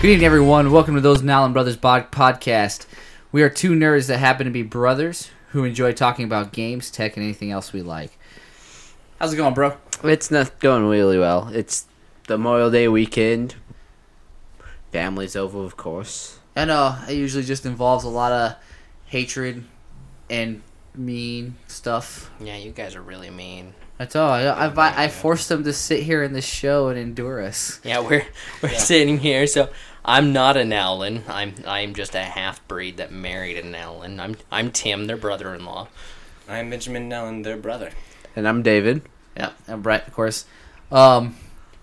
Good evening, everyone. Welcome to those Nallen Brothers bod- podcast. We are two nerds that happen to be brothers who enjoy talking about games, tech, and anything else we like. How's it going, bro? It's not going really well. It's the Memorial Day weekend. Family's over, of course. I know it usually just involves a lot of hatred and mean stuff. Yeah, you guys are really mean. That's all. I, I, I forced them to sit here in this show and endure us. Yeah, we're we're sitting here. So I'm not an Allen. I'm I'm just a half breed that married an Allen. I'm I'm Tim, their brother-in-law. I'm Benjamin Nellen, their brother. And I'm David. Yeah, and Brett, of course. Um,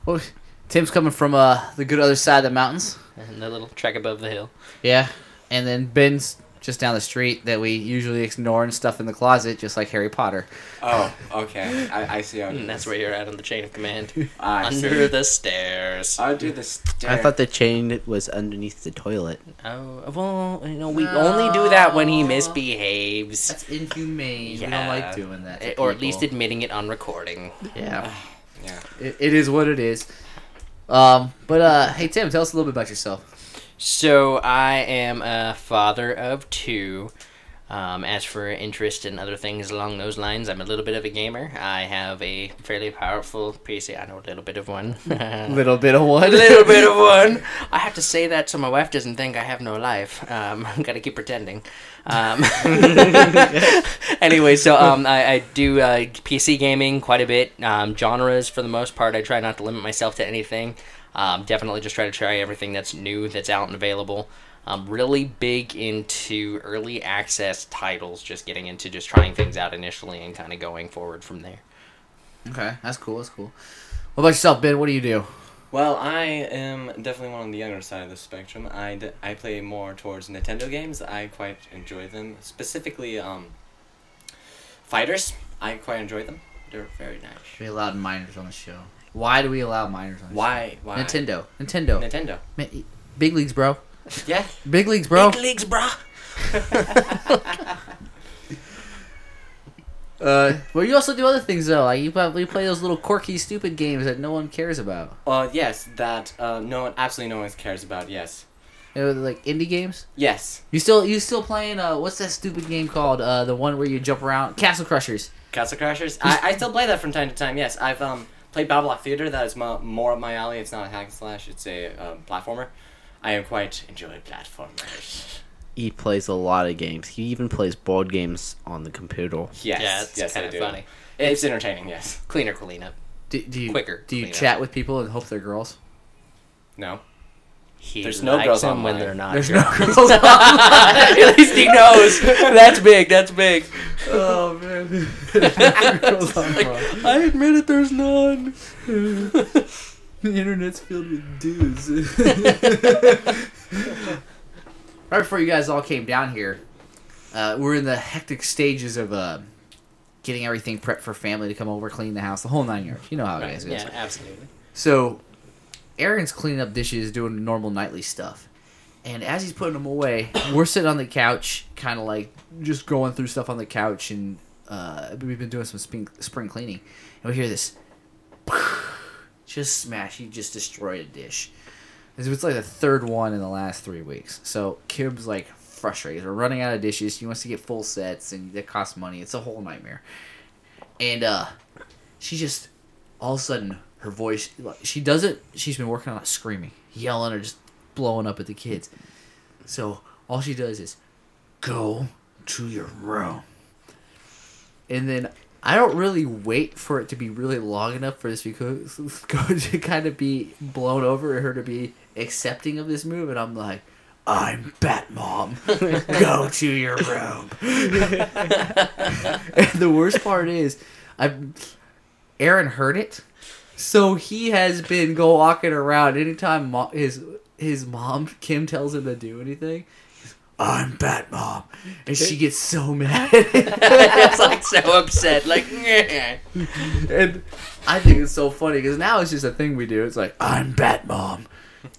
well, Tim's coming from uh the good other side of the mountains. And the little trek above the hill. Yeah, and then Ben's just down the street that we usually ignore and stuff in the closet, just like Harry Potter. Oh, okay. I, I see how it And that's where you're at on the chain of command. I Under see. the stairs. I'll do the stair. I thought the chain was underneath the toilet. Oh well, you know we only do that when he misbehaves, That's inhumane. We don't like doing that. to Eh, or at least admitting it on recording. yeah, Yeah. it, it is what it is. Um, but uh, hey Tim, tell us a little bit about yourself. So I am a father of two. Um, as for interest in other things along those lines, I'm a little bit of a gamer. I have a fairly powerful PC. I know a little bit of one. Little bit of one. little bit of one. I have to say that so my wife doesn't think I have no life. Um, gotta keep pretending. Um, anyway, so um, I, I do uh, PC gaming quite a bit. Um, genres, for the most part, I try not to limit myself to anything. Um, definitely just try to try everything that's new, that's out and available. I'm really big into early access titles, just getting into just trying things out initially and kind of going forward from there. Okay, that's cool. That's cool. What about yourself, Ben? What do you do? Well, I am definitely one on the younger side of the spectrum. I, d- I play more towards Nintendo games. I quite enjoy them. Specifically, um, fighters. I quite enjoy them. They're very nice. We allowed minors on the show. Why do we allow minors on Why? Why? Nintendo. Nintendo. Nintendo. Big leagues, bro. Yeah. Big leagues, bro. Big leagues, brah. Uh, well, you also do other things though. Like you play, you play those little quirky, stupid games that no one cares about. Uh, yes, that uh, no one, absolutely no one cares about. Yes. You know, like indie games. Yes. You still you still playing? Uh, what's that stupid game called? Uh, the one where you jump around, Castle Crashers. Castle Crashers. I, I still play that from time to time. Yes, I've um played BattleBlock Theater. That is mo- more up my alley. It's not a hack and slash. It's a um, platformer. I am quite enjoy platformers. He plays a lot of games. He even plays board games on the computer. Yes, Yeah, it's yes, I kind of do. funny. It's entertaining. Yes. Cleaner cleanup. Do, do you Quicker, Do you cleaner. chat with people and hope they're girls? No. He There's no likes girls them when they're not. There's no girls. girls. At least he knows. That's big. That's big. oh man. I admit it. There's none. the internet's filled with dudes. right before you guys all came down here, uh, we're in the hectic stages of uh, getting everything prepped for family to come over, clean the house, the whole nine yards. You know how it Right, is. Yeah, absolutely. So, Aaron's cleaning up dishes, doing normal nightly stuff. And as he's putting them away, we're sitting on the couch, kind of like just going through stuff on the couch. And uh, we've been doing some spring, spring cleaning. And we hear this just smash. He just destroyed a dish. It's like the third one in the last three weeks. So, Kim's like frustrated. We're running out of dishes. He wants to get full sets, and that costs money. It's a whole nightmare. And uh, she just all of a sudden her voice she doesn't she's been working on it screaming yelling or just blowing up at the kids. So all she does is go to your room. And then i don't really wait for it to be really long enough for this because to kind of be blown over and her to be accepting of this move and i'm like i'm bat mom go to your room. And the worst part is i Aaron heard it, so he has been go walking around anytime mo- his his mom Kim tells him to do anything. I'm Bat Mom, and she gets so mad. it's like so upset. Like, and I think it's so funny because now it's just a thing we do. It's like I'm Bat Mom,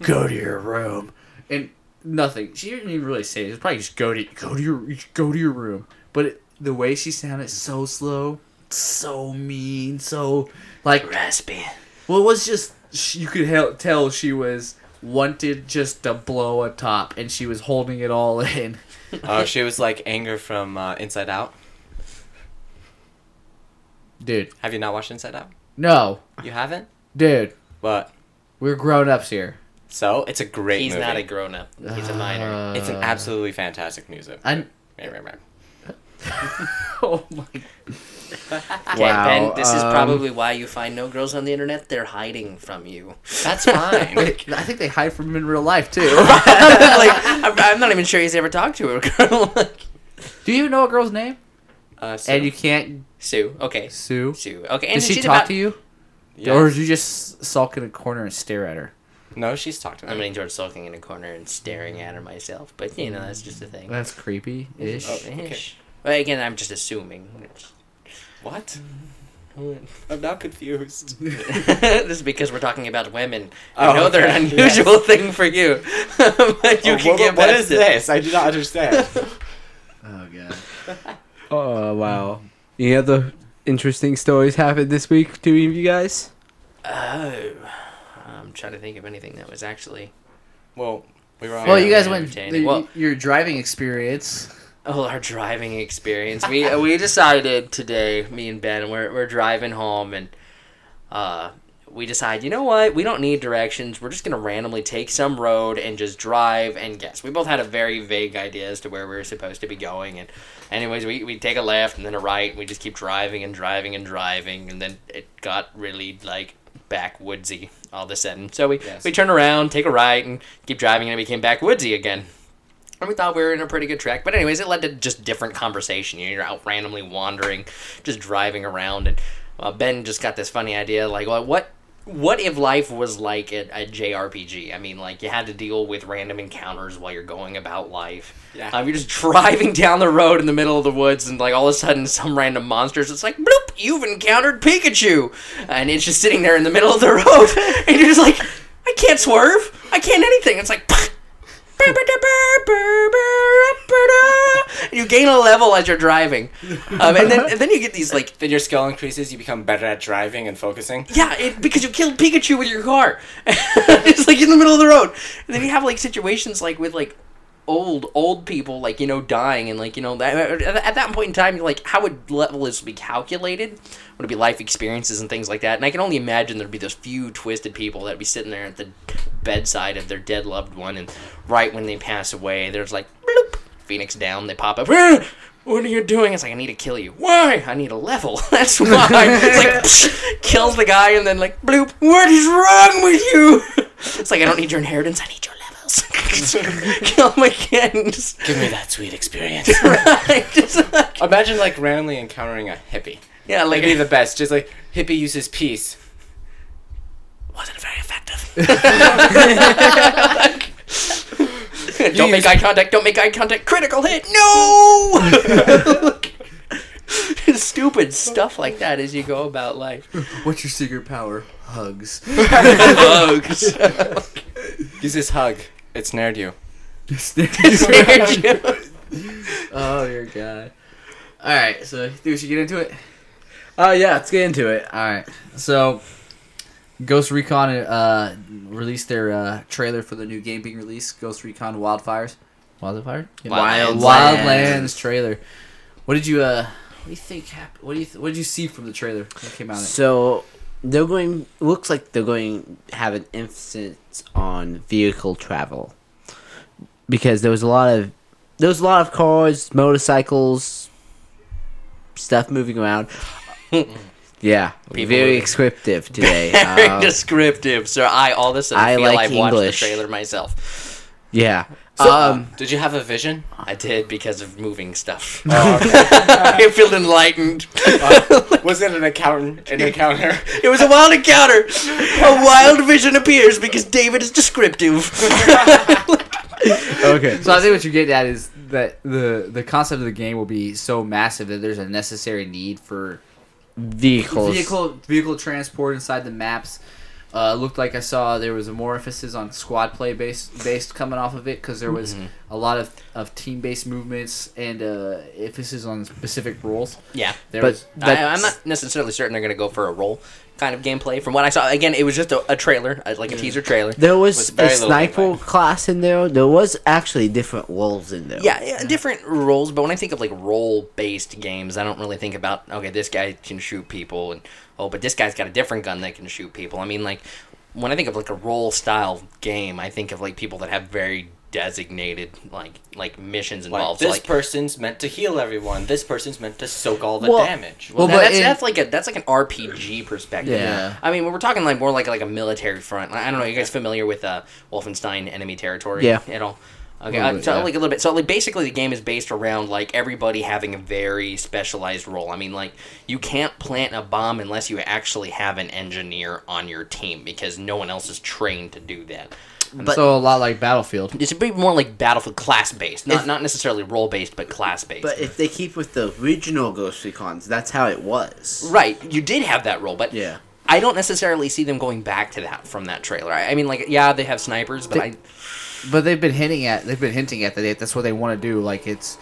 go to your room, and nothing. She didn't even really say it. It's probably just go to go to your go to your room. But it, the way she sounded so slow, so mean, so like raspy. Well, it was just you could hel- tell she was wanted just to blow a top, and she was holding it all in. Oh, she was like anger from uh, Inside Out. Dude, Have you not watched Inside Out? no, You haven't? dude, But we're grown ups here. so it's a great He's movie. not a grown up. He's a minor. Uh, it's an absolutely fantastic music. I'm. Right, right, right. Oh my. Okay, Wow, Ben, this is um, probably why you find no girls on the internet. They're hiding from you. That's fine. I think they hide from him in real life too. like, I'm, I'm not even sure he's ever talked to a girl. like, Do you even know a girl's name? uh, so, And you can't Sue. Okay. sue. Sue. Okay. And Did she she's talk about, to you, yes. or did you just sulk in a corner and stare at her? No, she's talked to me. I'm leaning towards sulking in a corner and staring at her myself, but you know that's just a thing. That's creepy ish. Oh, okay. Ish. But again, I'm just assuming. It's- What? I'm not confused. this is because we're talking about women. Oh, I know they're an okay. unusual thing for you, but you Oh, can what- get what back is to- this? I do not understand. Oh god. Oh wow. Any other interesting stories happened this week to any of you guys? Oh, I'm trying to think of anything that was actually. well, we were on. Well, you guys went the- Well- your driving experience. Oh, our driving experience. We we decided today, me and Ben, we're we're driving home, and uh, we decide, you know what? We don't need directions. We're just gonna randomly take some road and just drive and guess. We both had a very vague idea as to where we were supposed to be going, and anyways, we we take a left and then a right. And we just keep driving and driving and driving, and then it got really like backwoodsy all of a sudden. So we Yes. we turn around, take a right, and keep driving, and it became backwoodsy again. And we thought we were in a pretty good track. But anyways, it led to just different conversation. You know, you're out randomly wandering, just driving around, and uh, Ben just got this funny idea, like, well, what what if life was like a, a JRPG? I mean, like you had to deal with random encounters while you're going about life. Yeah. Um, you're just driving down the road in the middle of the woods, and like all of a sudden, some random monsters. It's like, bloop! You've encountered Pikachu, and it's just sitting there in the middle of the road, and you're just like, I can't swerve. I can't anything. It's like. And you gain a level as you're driving, um, and then and then you get these like Then your skill increases. You become better at driving and focusing. yeah, it, because you killed Pikachu with your car. it's like in the middle of the road. And then you have like situations like with like old old people like you know dying and like you know that, at that point in time like how would levels be calculated would it be life experiences and things like that and i can only imagine there'd be those few twisted people that'd be sitting there at the bedside of their dead loved one and right when they pass away there's like bloop, phoenix down they pop up "Ah, what are you doing? It's like I need to kill you. Why? I need a level. That's why. It's like psh, kills the guy and then like bloop. What is wrong with you? It's like I don't need your inheritance. I need your levels. Kill him again. Just, Give me that sweet experience. right. Just like, Imagine like randomly encountering a hippie. yeah, like Like be the best. Just like hippie uses peace. wasn't very effective. don't make eye contact. Don't make eye contact. Critical hit. No. Stupid stuff like that as you go about life. What's your secret power? Hugs. Bugs. Use this hug. It snared you. oh, your god. All right, so do we should get into it. Oh yeah, let's get into it. All right, so Ghost Recon uh, released their uh, trailer for the new game being released. Ghost Recon Wildfires. Wildfire. Yeah. Wildlands. Wildlands trailer. What did you uh? What do you think happened? What do you th- what did you see from the trailer that came out? So they're going. Looks like they're going to have an emphasis on vehicle travel because there was a lot of there was a lot of cars, motorcycles, stuff moving around. yeah, People very moving. descriptive today. Very Um, descriptive, sir. I all of a sudden I feel like I've watched English. the trailer myself. yeah. So, um, did you have a vision? I did because of moving stuff. Oh, I feel enlightened. Was it an accountant? An encounter? It was a wild encounter. A wild vision appears because David is descriptive. okay. So I think what you're getting at is that the the concept of the game will be so massive that there's a necessary need for Vehicles. vehicle vehicle transport inside the maps. Uh, looked like I saw there was a more emphasis on squad play based based coming off of it because there was a lot of, of team based movements and uh, emphasis on specific roles. yeah. There But was I, I'm not necessarily certain they're going to go for a role. Kind of gameplay from what I saw. Again, it was just a, a trailer, uh, like a teaser trailer. There was With a sniper gameplay. class in there. There was actually different roles in there. Yeah, yeah, different roles, but when I think of like role based games, I don't really think about okay, this guy can shoot people, and oh, but this guy's got a different gun that can shoot people. I mean, like when I think of like a role style game, I think of like people that have very designated like like missions Like, involved. this so, like, person's meant to heal everyone. This person's meant to soak all the Well- damage. well, Well, that- but that's, in- that's like a that's like an RPG perspective. Yeah. I mean, when we're talking like more like like a military front. I don't know. You guys familiar with uh, Wolfenstein Enemy Territory? Yeah. At all? Okay, Little uh, bit, so yeah. like a little bit. So like basically, the game is based around like everybody having a very specialized role. I mean, like you can't plant a bomb unless you actually have an engineer on your team because no one else is trained to do that. But- so a lot like Battlefield. It's a bit more like Battlefield class based, not If- not necessarily role based, but class based. But if they keep with the original Ghost Recons, that's how it was. Right, you did have that role, but Yeah. I don't necessarily see them going back to that from that trailer. I, I mean, like, yeah, they have snipers, but They- I But they've been hinting at they've been hinting at that that's what they want to do. Like it's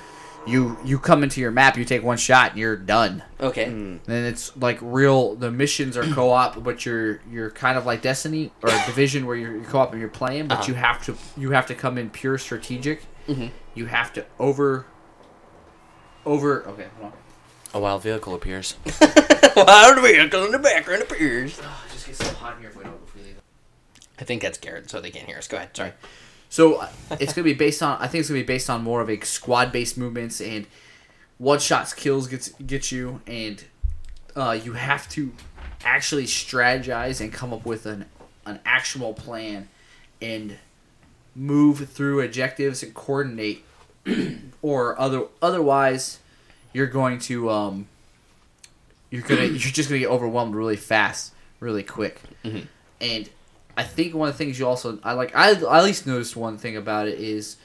you you come into your map, you take one shot, and you're done. okay. And it's like real. The missions are co-op, but you're you're kind of like Destiny or Division, where you're, you're co-op and you're playing, but Uh-huh. you have to you have to come in pure strategic. Mhm. You have to over over. Okay, hold on. A wild vehicle appears. Wild vehicle in the background appears. Oh, it just gets so hot in here if we don't if we leave. I think that's Garrett, so they can't hear us. Go ahead. Sorry. So uh, it's gonna be based on. I think it's gonna be based on more of a squad-based movements and one shots kills gets get you, and uh, you have to actually strategize and come up with an an actual plan and move through objectives and coordinate, or other otherwise you're going to um you're gonna you're just gonna get overwhelmed really fast, really quick, Mhm. and I think one of the things you also I like I, I at least noticed one thing about it is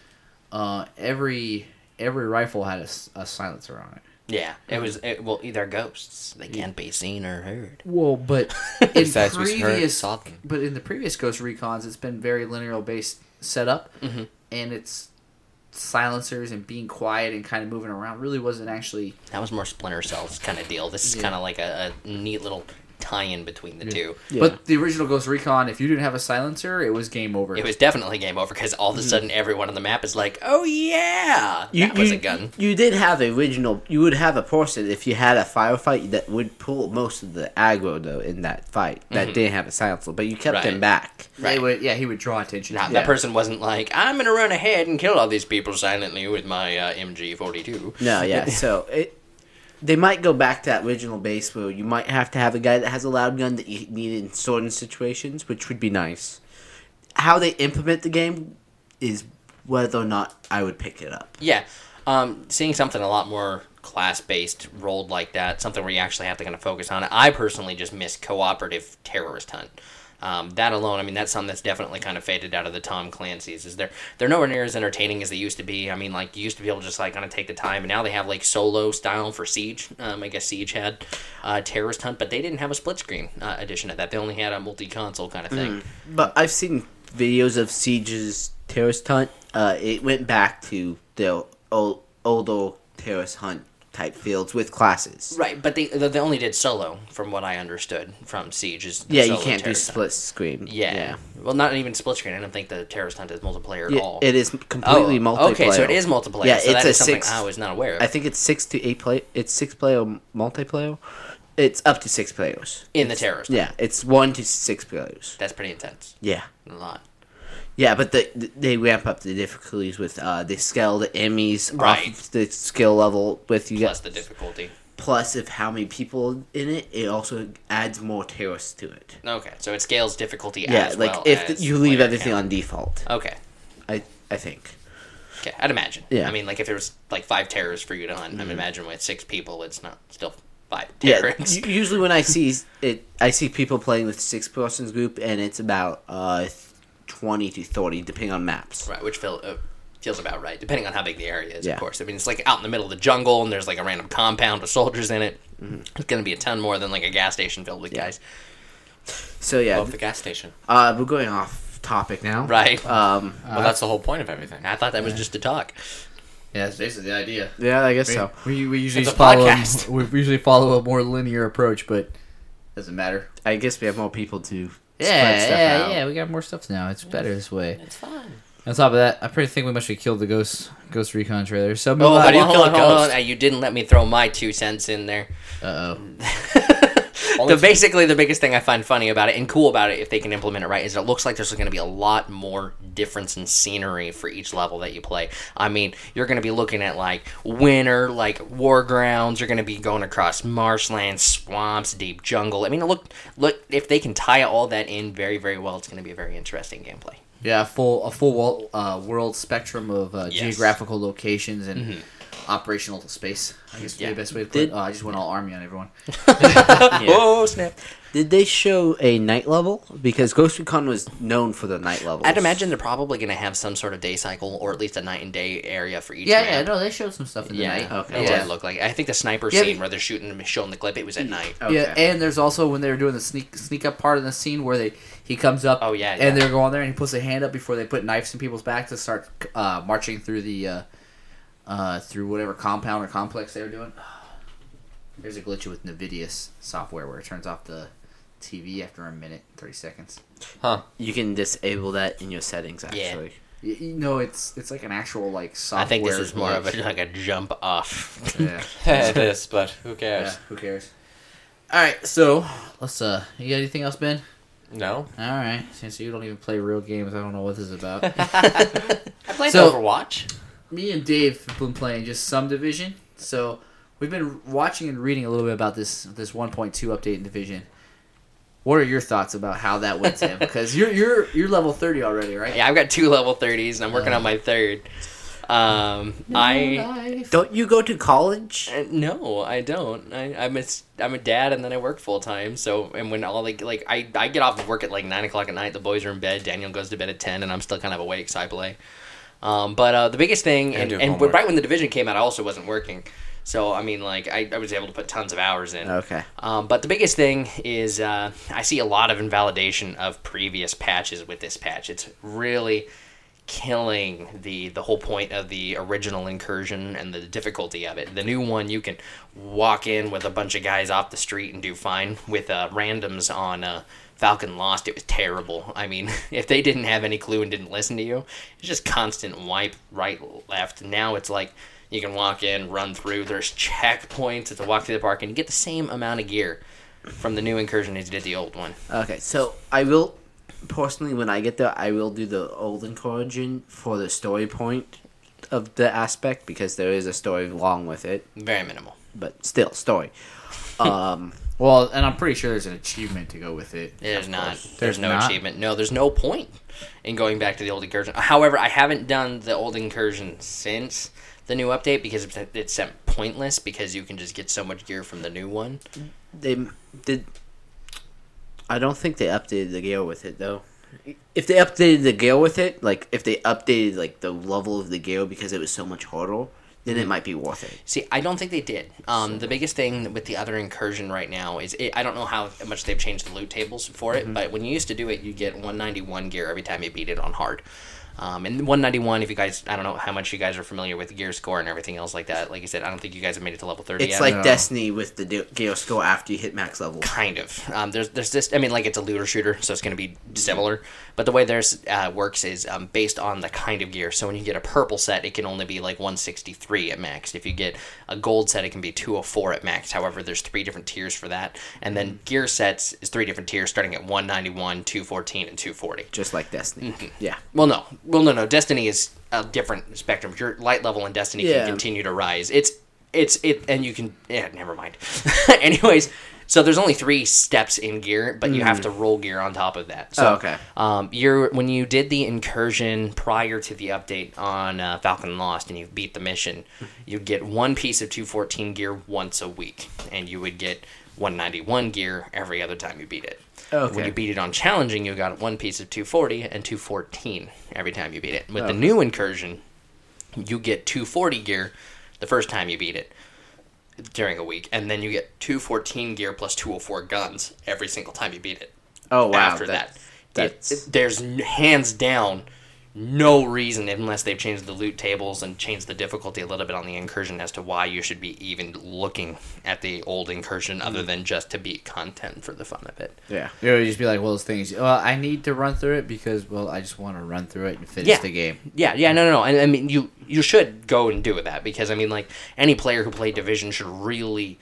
uh, every every rifle had a silencer on it. Yeah, it was. It, well, they're ghosts. They can't be seen or heard. Well, but in previous but in the previous Ghost Recons, it's been very linear based setup, Mhm. and it's silencers and being quiet and kind of moving around really wasn't actually That was more Splinter Cells kind of deal. This is Yeah. kind of like a, a neat little tie-in between the two. Yeah. But the original Ghost Recon, if you didn't have a silencer, it was game over. It was definitely game over because all of a sudden everyone on the map is like, "Oh yeah, You, that was you, a gun." You did have the original. You would have a person if you had a firefight that would pull most of the aggro though in that fight that Mhm. didn't have a silencer, but you kept Right. them back. They Right. would, yeah, he would draw attention. Nah, to that person wasn't like, "I'm gonna run ahead and kill all these people silently with my uh, MG42." No, yeah. so it, they might go back to that original base where you might have to have a guy that has a loud gun that you need in certain situations, which would be nice. How they implement the game is whether or not I would pick it up. Yeah, um, seeing something a lot more class-based rolled like that, something where you actually have to kind of focus on it. I personally just miss cooperative terrorist hunt. Um, that alone, I mean, that's something that's definitely kind of faded out of the Tom Clancy's. Is they're they're nowhere near as entertaining as they used to be. I mean, like you used to be able to just like kind of take the time, and now they have like solo style for Siege. Um, I guess Siege had uh, terrorist hunt, but they didn't have a split screen uh, edition of that. They only had a multi-console kind of thing. But I've seen videos of Siege's terrorist hunt. Uh, it went back to the old, old old terrorist hunt type fields with classes. Right, but they they only did solo, from what I understood from Siege. Is Yeah, you can't do hunt. split screen. Yeah. yeah. Well, not even split screen. I don't think the terrorist hunt is multiplayer at Yeah, all. it is completely oh, multiplayer. Okay, so it is multiplayer. Yeah, so it's that a something six- I was not aware of. I think it's six to eight play. It's six player multiplayer. It's up to six players. in the terrorist. hunt. Yeah, it's one to six players. That's pretty intense. Yeah, A lot. Yeah, but the, they ramp up the difficulties with uh, they scale the enemies Right. off of the skill level with you. Plus the difficulty. plus of how many people in it, it also adds more terrorists to it. Okay, so it scales difficulty Yeah, as like well if you leave everything count. on default, Okay. I I think. Okay, I'd imagine. Yeah. I mean, like if there was like five terrorists for you to hunt, I Mm-hmm. would imagine with six people, it's not still five Yeah, usually when I see it, I see people playing with six persons group, and it's about uh twenty to thirty, depending on maps. Right, which feel, uh, feels about right, depending on how big the area is, Yeah. of course. I mean, it's like out in the middle of the jungle, and there's like a random compound with soldiers in it. Mm-hmm. It's going to be a ton more than like a gas station filled with guys. So yeah, Above the gas station. uh, we're going off topic now. Right. Um. Well, that's the whole point of everything. I thought that was just to talk. Yeah, that's basically the idea. Yeah, I guess We, so. we, we usually It's a follow podcast. we usually follow a more linear approach, but Doesn't matter. I guess we have more people to Yeah, spread stuff yeah, out. yeah. We got more stuff now. It's better this way. It's fine. On top of that, I pretty think we must have killed the Ghost Ghost Recon trailer. So Oh, how do you on. kill a ghost? You didn't let me throw my two cents in there. Uh oh. the basically the biggest thing I find funny about it and cool about it, if they can implement it right, is it looks like there's going to be a lot more difference in scenery for each level that you play. I mean, you're going to be looking at like winter, like war grounds. You're going to be going across marshlands, swamps, deep jungle. I mean, look, look if they can tie all that in very, very well, it's going to be a very interesting gameplay. Yeah, a full a full uh, world spectrum of uh, Yes. geographical locations and operational space. I guess Yeah. the best way to put Did- it. Oh, I just went all army on everyone. Oh snap! Did they show a night level? Because Ghost Recon was known for the night level. I'd imagine they're probably going to have some sort of day cycle, or at least a night and day area for each. Yeah, map. yeah, no, they showed some stuff in the Yeah, night. Okay. It yeah. did look like. I think the sniper Yeah, scene where they're shooting, and showing the clip, it was at night. Okay. Yeah, and there's also when they were doing the sneak sneak up part of the scene where they he comes up. Oh, yeah, and yeah. they're going there and he puts a hand up before they put knives in people's back to start uh, marching through the uh, uh, through whatever compound or complex they were doing. There's a glitch with Nvidia's software where it turns off the TV after a minute, thirty seconds. Huh? You can disable that in your settings. Yeah. Actually, You, you know, it's it's like an actual like software. I think this is more of glitch. a, like a jump off. yeah. it is, but who cares? yeah. cares? Who cares? All right, so let's. uh You got anything else, Ben? No. All right, since you don't even play real games, I don't know what this is about. I played So- Overwatch. Me and Dave have been playing just some division, so we've been watching and reading a little bit about this this 1.2 update in division. What are your thoughts about how that went, Tim? Because you're you're you're level 30 already, right? Yeah, I've got two level thirties, and I'm working Uh. on my third. Um, I don't you go to college? uh, no, I don't. I, I'm a s- I'm a dad, and then I work full time. So, and when all like like I I get off of work at like nine o'clock at night. The boys are in bed. Daniel goes to bed at ten, and I'm still kind of awake, so I play. Um, but uh, the biggest thing, And and, and right when the division came out, I also wasn't working. So I mean, like I, I was able to put tons of hours in. Okay. Um, but the biggest thing is uh, I see a lot of invalidation of previous patches with this patch. It's really killing the the whole point of the original incursion and the difficulty of it. The new one you can walk in with a bunch of guys off the street and do fine. With uh, randoms on uh, Falcon Lost, it was terrible. I mean, if they didn't have any clue and didn't listen to you, it's just constant wipe right left. Now it's like you can walk in, run through. There's checkpoints to walk through the park, and you get the same amount of gear from the new incursion as you did the old one. Okay. So I will personally, when I get there, I will do the old incursion for the story point of the aspect because there is a story along with it, Very minimal. but still story. Um. Well, and I'm pretty sure there's an achievement to go with it. There's not. There's, There's no not? achievement. No, there's no point in going back to the old incursion. However, I haven't done the old incursion since the new update because it's, it's pointless because you can just get so much gear from the new one. they did. I don't think they updated the gear with it though. If they updated the gear with it, like if they updated like the level of the gear because it was so much harder, then it might be worth it. See, I don't think they did. Um, the biggest thing with the other incursion right now is it, I don't know how much they've changed the loot tables for it, but when you used to do it, you get 191 gear every time you beat it on hard. Um, and 191, if you guys, I don't know how much you guys are familiar with gear score and everything else like that. Like I said, I don't think you guys have made it to level 30 It's yet. like No. Destiny with the de- gear score after you hit max level. kind of. Um, there's there's this. I mean, like it's a looter shooter, so it's going to be similar. But the way theirs uh, works is um, based on the kind of gear. So when you get a purple set, it can only be like 163 at max. If you get a gold set, it can be 204 at max. However, there's three different tiers for that, and then gear sets is three different tiers, starting at 191, 214, and 240. Just like Destiny. Yeah. Well, no, well, no, no. Destiny is a different spectrum. Your light level in Destiny Yeah. can continue to rise. It's it's it, and you can. Yeah, never mind. Anyways, so there's only three steps in gear, but you have to roll gear on top of that. So, Oh, okay. Um, you're when you did the incursion prior to the update on uh, Falcon Lost, and you beat the mission, you'd get one piece of 214 gear once a week, and you would get 191 gear every other time you beat it. Okay. When you beat it on challenging, you got one piece of 240 and 214 every time you beat it. With the new incursion, you get 240 gear the first time you beat it during a week, and then you get 214 gear plus 204 guns every single time you beat it. Oh wow. after that, that's- It- it- there's hands down no reason unless they've changed the loot tables and changed the difficulty a little bit on the incursion as to why you should be even looking at the old incursion other mm. than just to beat content for the fun of it. Yeah. It would just be like one of those things. Well, I need to run through it because well, I just want to run through it and finish Yeah. the game. Yeah, yeah, no, no, no. I, I mean, you you should go and do that because I mean, like any player who played Division should really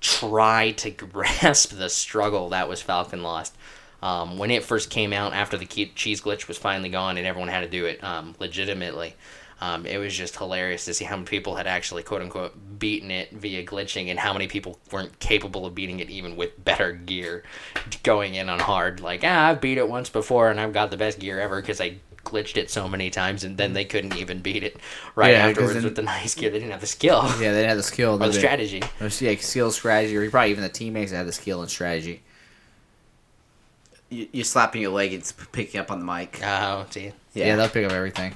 try to grasp the struggle that was Falcon Lost. Um, when it first came out, after the cheese glitch was finally gone and everyone had to do it um, legitimately, um, it was just hilarious to see how many people had actually quote unquote beaten it via glitching and how many people weren't capable of beating it even with better gear going in on hard. Like, ah, I've beat it once before and I've got the best gear ever because I glitched it so many times and then they couldn't even beat it right Yeah, afterwards then- with the nice gear. They didn't have the skill Yeah, they didn't have the skill or the strategy. or, Yeah, skill, strategy, or probably even the teammates that had the skill and strategy. You- You're slapping your leg and it's picking up on the mic. Oh, see. Yeah, they'll pick up everything.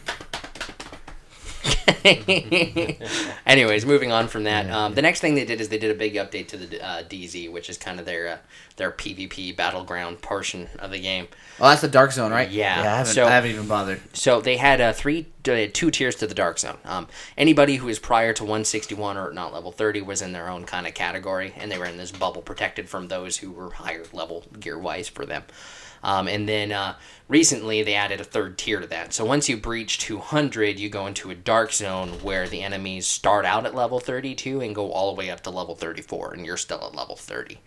Anyways, moving on from that, um, the next thing they did is they did a big update to the uh, DZ, which is kind of their uh, their PvP battleground portion of the game. Oh, that's the dark zone, right? Yeah, I haven't, so- I haven't even bothered. So they had uh, three, uh, two tiers to the Dark Zone. Um, anybody who was prior to 161 or not level 30 was in their own kind of category, and they were in this bubble protected from those who were higher level gear wise for them. Um, and then uh, recently they added a third tier to that. So once you breach 200, you go into a dark zone where the enemies start out at level 32 and go all the way up to level 34, and you're still at level 30.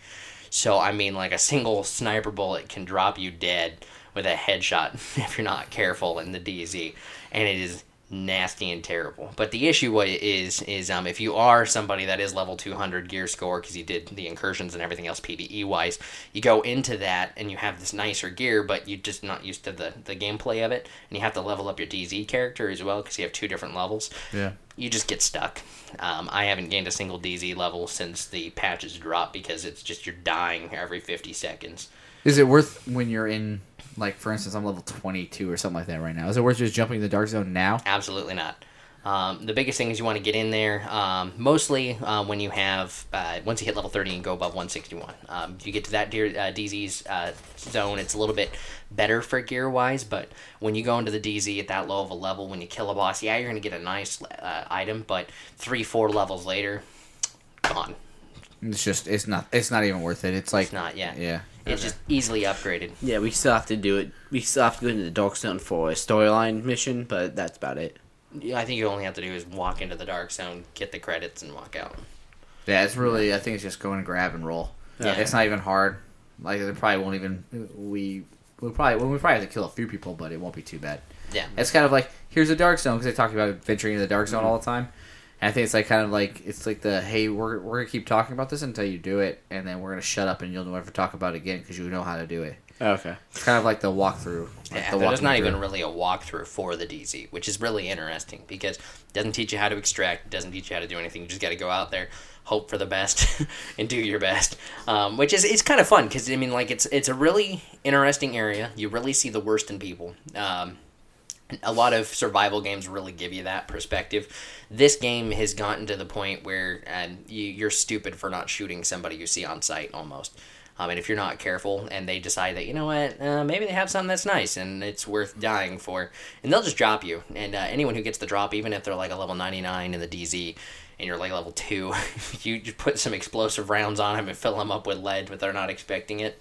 So I mean, like a single sniper bullet can drop you dead with a headshot if you're not careful in the DZ, and it is nasty and terrible. But the issue is is um, if you are somebody that is level 200 gear score because you did the incursions and everything else PVE wise, you go into that and you have this nicer gear, but you're just not used to the the gameplay of it, and you have to level up your DZ character as well because you have two different levels Yeah. you just get stuck. Um, I haven't gained a single DZ level since the patches dropped because it's just you're dying every 50 seconds. Is it worth when you're in, like, for instance, I'm level 22 or something like that right now? Is it worth just jumping the dark zone now? Absolutely not. Um, the biggest thing is you want to get in there. Um, mostly uh, when you have uh, once you hit level 30 and go above 161, um, you get to that deer, uh, DZ's uh, zone. It's a little bit better for gear wise, but when you go into the DZ at that low of a level, when you kill a boss, yeah, you're gonna get a nice uh, item, but three, four levels later, gone. It's just, it's not, it's not even worth it. It's like, It's not yet. yeah. It's just easily upgraded. Yeah, we still have to do it. We still have to go into the Dark Zone for a storyline mission, but that's about it. Yeah, I think you only have to do is walk into the dark zone, get the credits, and walk out. Yeah, it's really, I think it's just go and grab and roll. Yeah. It's not even hard. Like, it probably won't even, we, we probably, well, we probably have to kill a few people, but it won't be too bad. Yeah. It's kind of like here's a dark zone because they talk about venturing into the dark zone Mm-hmm. all the time. And I think it's like kind of like it's like the hey we're we're gonna keep talking about this until you do it, and then we're gonna shut up and you'll never talk about it again because you know how to do it. Okay. It's kind of like the walkthrough. Like Yeah, the there's not through. even really a walkthrough for the DZ, which is really interesting because it doesn't teach you how to extract, it doesn't teach you how to do anything. You just got to go out there, hope for the best, and do your best. Um, which is it's kind of fun because I mean, like it's it's a really interesting area. You really see the worst in people. Um, a lot of survival games really give you that perspective. This game has gotten to the point where um, you, you're stupid for not shooting somebody you see on sight almost. Um, and if you're not careful and they decide that, you know what, uh, maybe they have something that's nice and it's worth dying for, and they'll just drop you. And uh, anyone who gets the drop, even if they're like a level 99 in the DZ and you're like level 2, you put some explosive rounds on them and fill them up with lead, but they're not expecting it.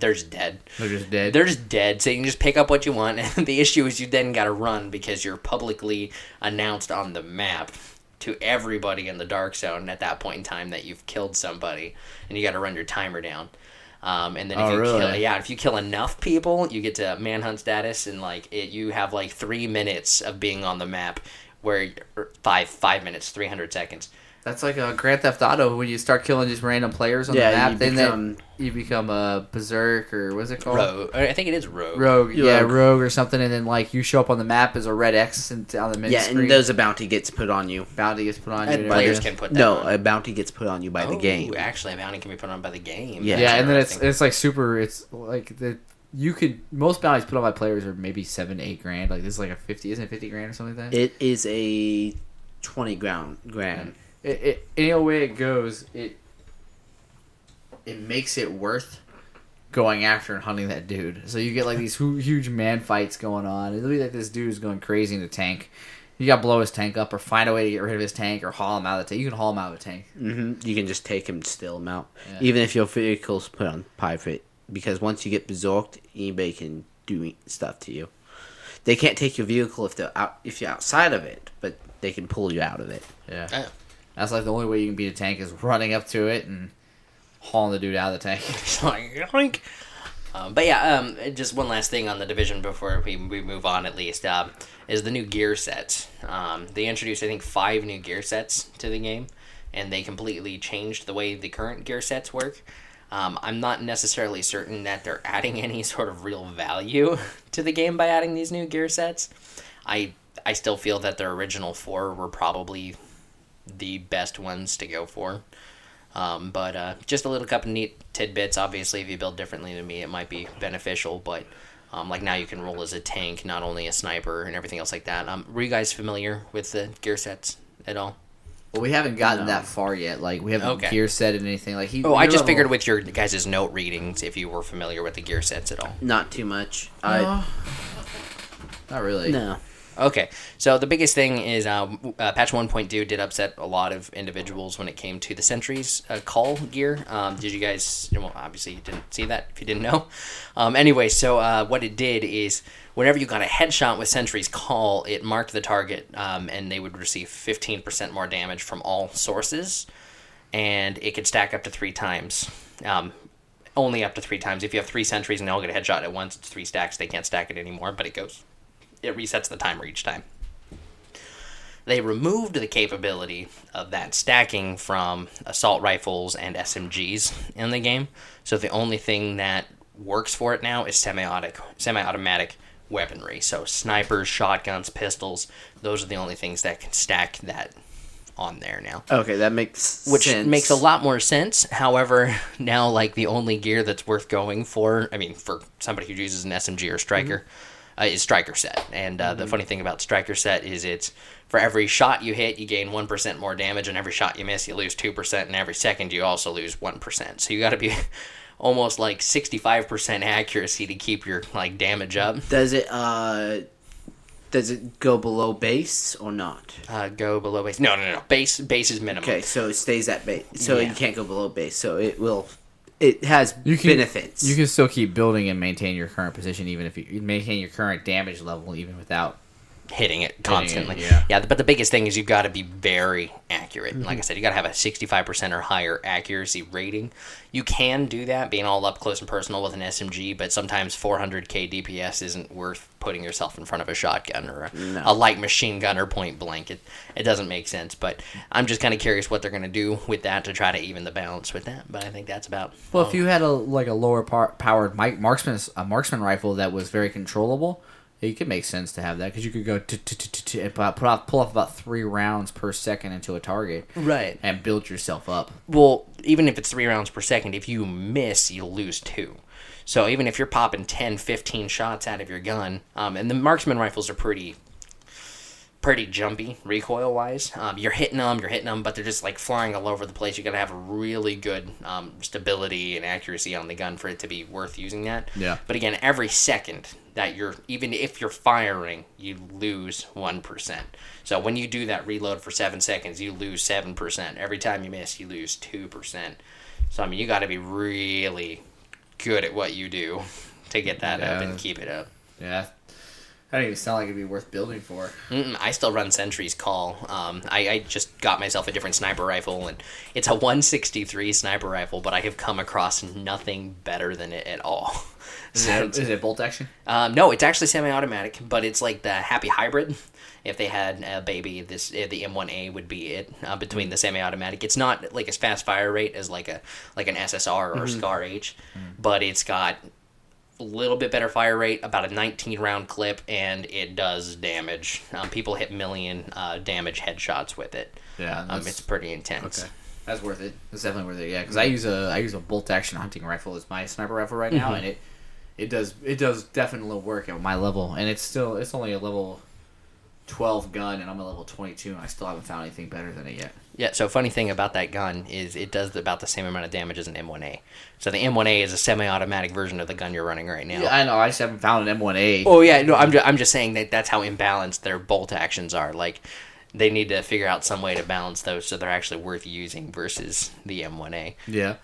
They're just dead. They're just dead. They're just dead, so you can just pick up what you want. And the issue is you then got to run because you're publicly announced on the map to everybody in the dark zone at that point in time that you've killed somebody, and you got to run your timer down. Um, and then if Oh, you really? kill, yeah, if you kill enough people, you get to manhunt status, and like it, you have like three minutes of being on the map, where five five minutes, three hundred seconds. That's like a Grand Theft Auto when you start killing just random players on Yeah, the map. you then become- then you become a berserk or what's it called? Rogue, I think it is rogue. Rogue, You're yeah, rogue. rogue or something, and then like you show up on the map as a red X and on the mini Yeah, screen. and there's a bounty gets put on you. bounty gets put on you. And and Players can put that No, on. a bounty gets put on you by the Oh, game. Actually, a bounty can be put on by the game. Yeah. yeah, and then it's it's like super. It's like the you could most bounties put on by players are maybe seven eight grand. Like this is like a fifty, isn't it fifty grand or something like that? It is a twenty ground grand. It, it any way it goes, it it makes it worth going after and hunting that dude. So you get like these huge man fights going on. It'll be like this dude is going crazy in the tank. You got to blow his tank up or find a way to get rid of his tank or haul him out of the tank. You can haul him out of the tank. hmm You can just take him, steal him out, Yeah. even if your vehicle's put on private. Because once you get berserked, anybody can do stuff to you. They can't take your vehicle if they're out if you're outside of it, but they can pull you out of it. Yeah. Oh. That's like the only way you can beat a tank is running up to it and hauling the dude out of the tank. It's like. Um, but yeah, um, just one last thing on the division before we, we move on, at least, um, is the new gear sets. Um, they introduced, I think, five new gear sets to the game, and they completely changed the way the current gear sets work. Um, I'm not necessarily certain that they're adding any sort of real value to the game by adding these new gear sets. I I still feel that their original four were probably the best ones to go for. Um, but uh, just a little couple neat tidbits. Obviously, if you build differently than me, it might be beneficial. But um, like now, you can roll as a tank, not only a sniper and everything else like that. Um, were you guys familiar with the gear sets at all? Well, we haven't gotten No. that far yet. Like we haven't Okay. gear set in anything. Like he. Oh, I just level- figured with your guys' note readings if you were familiar with the gear sets at all. Not too much. No. I Not really. no. Okay, so the biggest thing is uh, uh, patch 1.2 did upset a lot of individuals when it came to the sentries uh, call gear. Um, did you guys? Well, obviously you didn't see that if you didn't know. Um, anyway, so uh, what it did is whenever you got a headshot with Sentry's Call, it marked the target, um, and they would receive 15% more damage from all sources, and it could stack up to three times. Um, only up to three times. If you have three sentries and they all get a headshot at once, it's three stacks. They can't stack it anymore, but it goes it resets the timer each time. They removed the capability of that stacking from assault rifles and SMGs in the game. So the only thing that works for it now is semi-automatic, semi-automatic weaponry. So snipers, shotguns, pistols, those are the only things that can stack that on there now Okay, that makes which sense. makes a lot more sense. However, now like the only gear that's worth going for, I mean, for somebody who uses an SMG or striker, mm-hmm. Uh, is striker set. And uh, the funny thing about striker set is it's for every shot you hit, you gain one percent more damage, and every shot you miss, you lose two percent, and every second you also lose one percent. So you got to be almost like sixty-five percent accuracy to keep your like damage up. Does it uh does it go below base or not? Uh, go below base. No, no, no. Base base is minimum. Okay, so it stays at base. So Yeah. you can't go below base. So it will it has You can- benefits. You can still keep building and maintain your current position, even if you, you maintain your current damage level, even without. Hitting it constantly. yeah. but the biggest thing is you've got to be very accurate. Mm-hmm. Like I said, you got to have a 65% or higher accuracy rating. You can do that being all up close and personal with an SMG, but sometimes 400k DPS isn't worth putting yourself in front of a shotgun or a, No. a light machine gun or point blank. It, it doesn't make sense, but I'm just kind of curious what they're going to do with that to try to even the balance with that. But I think that's about Well, if you had a like a lower par- powered mic- marksman a marksman rifle that was very controllable, it could make sense to have that because you could go off, pull off about three rounds per second into a target right. and build yourself up. Well, even if it's three rounds per second, if you miss, you'll lose two. So even if you're popping 10, 15 shots out of your gun, um, and the marksman rifles are pretty, pretty jumpy recoil wise. Um, you're hitting them, you're hitting them, but they're just like flying all over the place. You got to have a really good um, stability and accuracy on the gun for it to be worth using that. Yeah. But again, every second that you're, even if you're firing, you lose 1%. So when you do that reload for seven seconds, you lose 7%. Every time you miss, you lose 2%. So, I mean, you got to be really good at what you do to get that up and keep it up. Yeah, that don't even sound like it'd be worth building for. Mm-mm, I still run Sentry's Call. Um, I, I just got myself a different sniper rifle, and it's a 163 sniper rifle, but I have come across nothing better than it at all. Is So it, bolt action? um, no, it's actually semi-automatic, but it's like the Happy Hybrid. If they had a baby, this uh, the M1A would be it uh, between the semi-automatic. It's not like as fast fire rate as like a like an SSR or Scar H, but it's got little bit better fire rate, about a 19 round clip, and it does damage. Um, people hit million uh, damage headshots with it. Yeah, Um, it's pretty intense. Okay, that's worth it. That's definitely worth it. Yeah, because I use a I use a bolt action hunting rifle as my sniper rifle right now, and it it does it does definitely work at my level, and it's still it's only a level 12 gun, and I'm a level 22, and I still haven't found anything better than it yet. Yeah, so funny thing about that gun is it does about the same amount of damage as an M1A. So the M1A is a semi-automatic version of the gun you're running right now. Yeah, I know. I just haven't found an M1A. Oh yeah, no, I'm just, I'm just saying that that's how imbalanced their bolt actions are. Like they need to figure out some way to balance those so they're actually worth using versus the M1A. Yeah.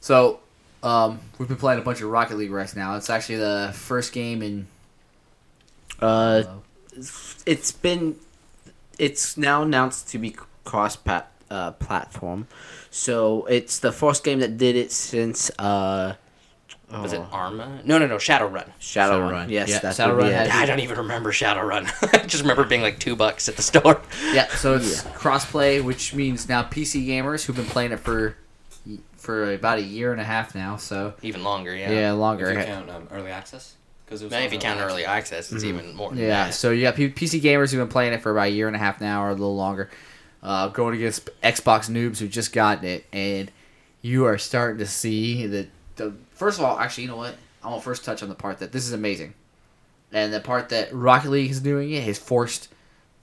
So, um, we've been playing a bunch of Rocket League right now. It's actually the first game in. Uh, it's been it's now announced to be cross pat, uh, platform so it's the first game that did it since uh Was it oh, Arma? No, no, no, Shadowrun. Shadowrun. Shadowrun. Yes, Yeah, that's Shadowrun what we had- had. I don't even remember Shadowrun. I just remember being like two bucks at the store. Yeah, so it's crossplay, which means now PC gamers who've been playing it for for about a year and a half now. So Even longer, yeah. yeah, If longer. you count um, early access, because Maybe if you count early access, it's even more. Than Yeah, that. so you got P- PC gamers who've been playing it for about a year and a half now, or a little longer, uh, going against Xbox noobs who just gotten it, and you are starting to see that. The first of all, actually, you know what? I want to first touch on the part that this is amazing, and the part that Rocket League is doing it has forced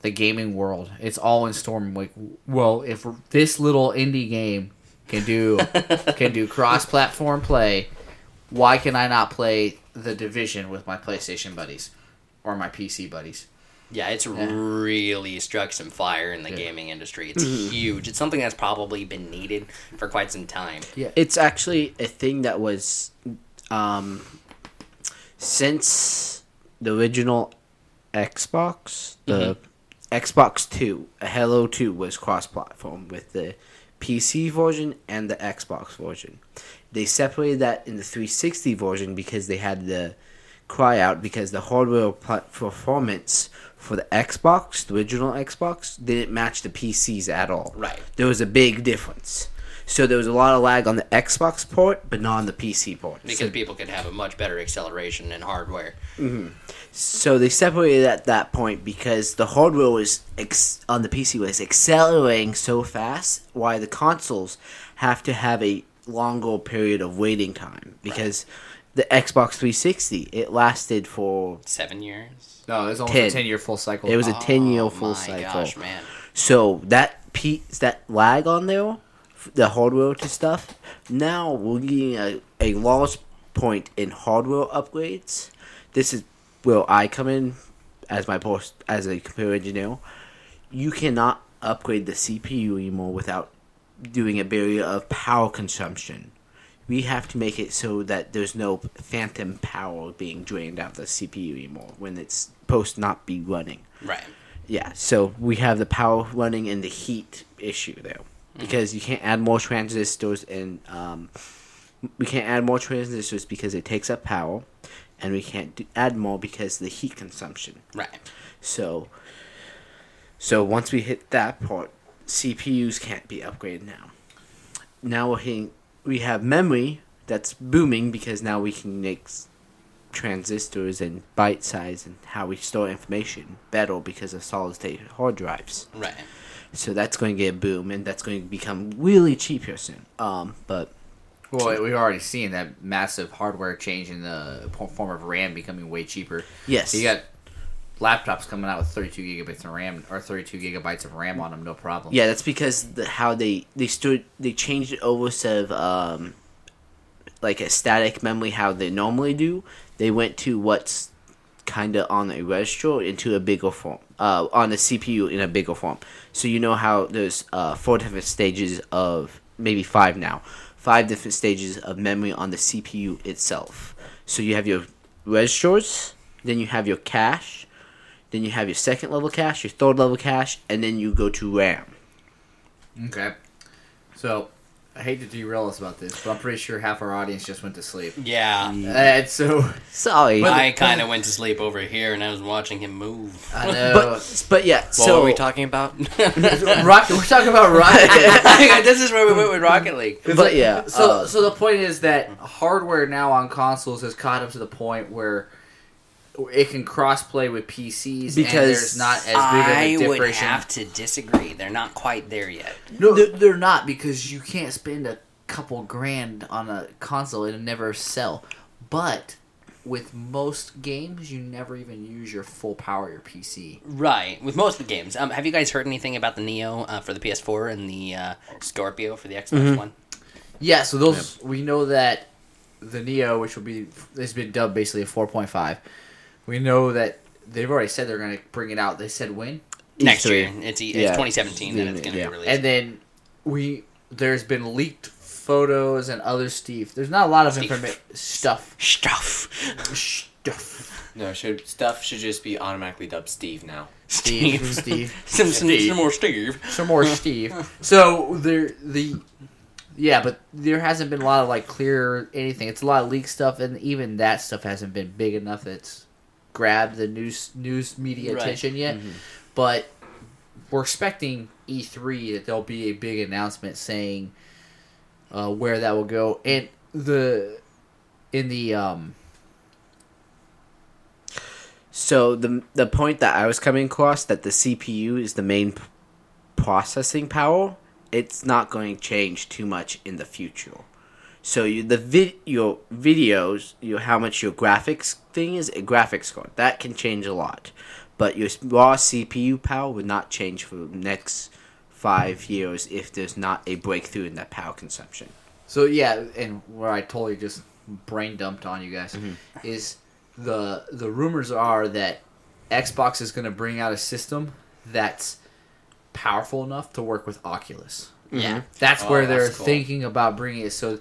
the gaming world. It's all in storm. Like, well, if this little indie game can do can do cross-platform play, why can I not play the Division with my PlayStation buddies or my PC buddies? Yeah, it's Yeah. really struck some fire in the Yeah. gaming industry. It's huge. It's something that's probably been needed for quite some time. Yeah, it's actually a thing that was um since the original Xbox, the Xbox 2, Halo 2 was cross-platform with the PC version and the Xbox version. They separated that in the 360 version because they had the cry out because the hardware pla- performance for the Xbox, the original Xbox, didn't match the PCs at all. Right. There was a big difference. So there was a lot of lag on the Xbox port, but not on the PC port. Because people could have a much better acceleration and hardware. Mm-hmm. So they separated at that point because the hardware was ex- on the PC was accelerating so fast, why the consoles have to have a longer period of waiting time because the Xbox 360 it lasted for Seven years. No, it was almost Ten. a ten year full cycle. it was a 10 year Oh full my cycle. gosh, man. So that piece, that lag on there, the hardware to stuff. Now we're getting a, a large point in hardware upgrades. This is where I come in as my post as a computer engineer. You cannot upgrade the CPU anymore without doing a barrier of power consumption. We have to make it so that there's no phantom power being drained out of the CPU anymore when it's supposed not be running. Right. Yeah, so we have the power running and the heat issue there because you can't add more transistors and um, we can't add more transistors because it takes up power, and we can't do, add more because of the heat consumption. Right. So, so once we hit that part, CPUs can't be upgraded now. Now we're hitting, we have memory that's booming because now we can make transistors and byte size and how we store information better because of solid state hard drives. Right. So that's going to get a boom, and that's going to become really cheap here soon. Um, but Well, we've already seen that massive hardware change in the form of RAM becoming way cheaper. yes, So you got laptops coming out with 32 gigabytes of RAM or 32 gigabytes of RAM on them, no problem. Yeah, that's because the how they they stood they changed it over of um like a static memory how they normally do. They went to what's kind of on a register into a bigger form. Uh, on the CPU in a bigger form. So you know how there's uh four different stages of maybe five now, five different stages of memory on the CPU itself. So you have your registers, then you have your cache, then you have your second level cache, your third level cache, and then you go to RAM. Okay. So I hate to derail us about this, but I'm pretty sure half our audience just went to sleep. Yeah. And so Sorry, I kind of went to sleep over here and I was watching him move. I know. but but yeah. What so were we talking about? Rocket. We're talking about Rocket. League. This is where we went with Rocket League. But yeah, So, uh, so the point is that hardware now on consoles has caught up to the point where it can crossplay with PCs Because and there's not as big I of a would difference. have to disagree. They're not quite there yet. No, they're, they're not because you can't spend a couple grand on a console and never sell. But with most games, you never even use your full power of your PC. Right. With most of the games, um, have you guys heard anything about the Neo uh, for the PS4 and the uh, Scorpio for the Xbox One? Yeah, so those we know that the Neo, which will be has been dubbed basically a 4.5. We know that they've already said they're going to bring it out. They said when, Next E3. year, it's, e- it's Yeah. 2017 that it's going to Yeah. be released. and then we there's been leaked photos and other Steve. There's not a lot of Steve. information stuff Stuff. stuff. No, should stuff should just be automatically dubbed Steve now. Steve, Steve. some, some, Steve. some more Steve. some more Steve. So there the yeah, but there hasn't been a lot of like clear anything. It's a lot of leak stuff, and even that stuff hasn't been big enough that's grabbed the news news media Right. attention yet. But we're expecting E3 that there'll be a big announcement saying uh, where that will go, and the in the um So the the point that I was coming across that the CPU is the main p- processing power, it's not going to change too much in the future. So you the vid your videos, your how much your graphics thing is a graphics card that can change a lot, but your raw CPU power would not change for the next five years if there's not a breakthrough in that power consumption. So yeah, and where I totally just brain dumped on you guys mm-hmm. is the the rumors are that Xbox is going to bring out a system that's powerful enough to work with Oculus. Yeah. That's Oh, where they're that's cool. thinking about bringing it. So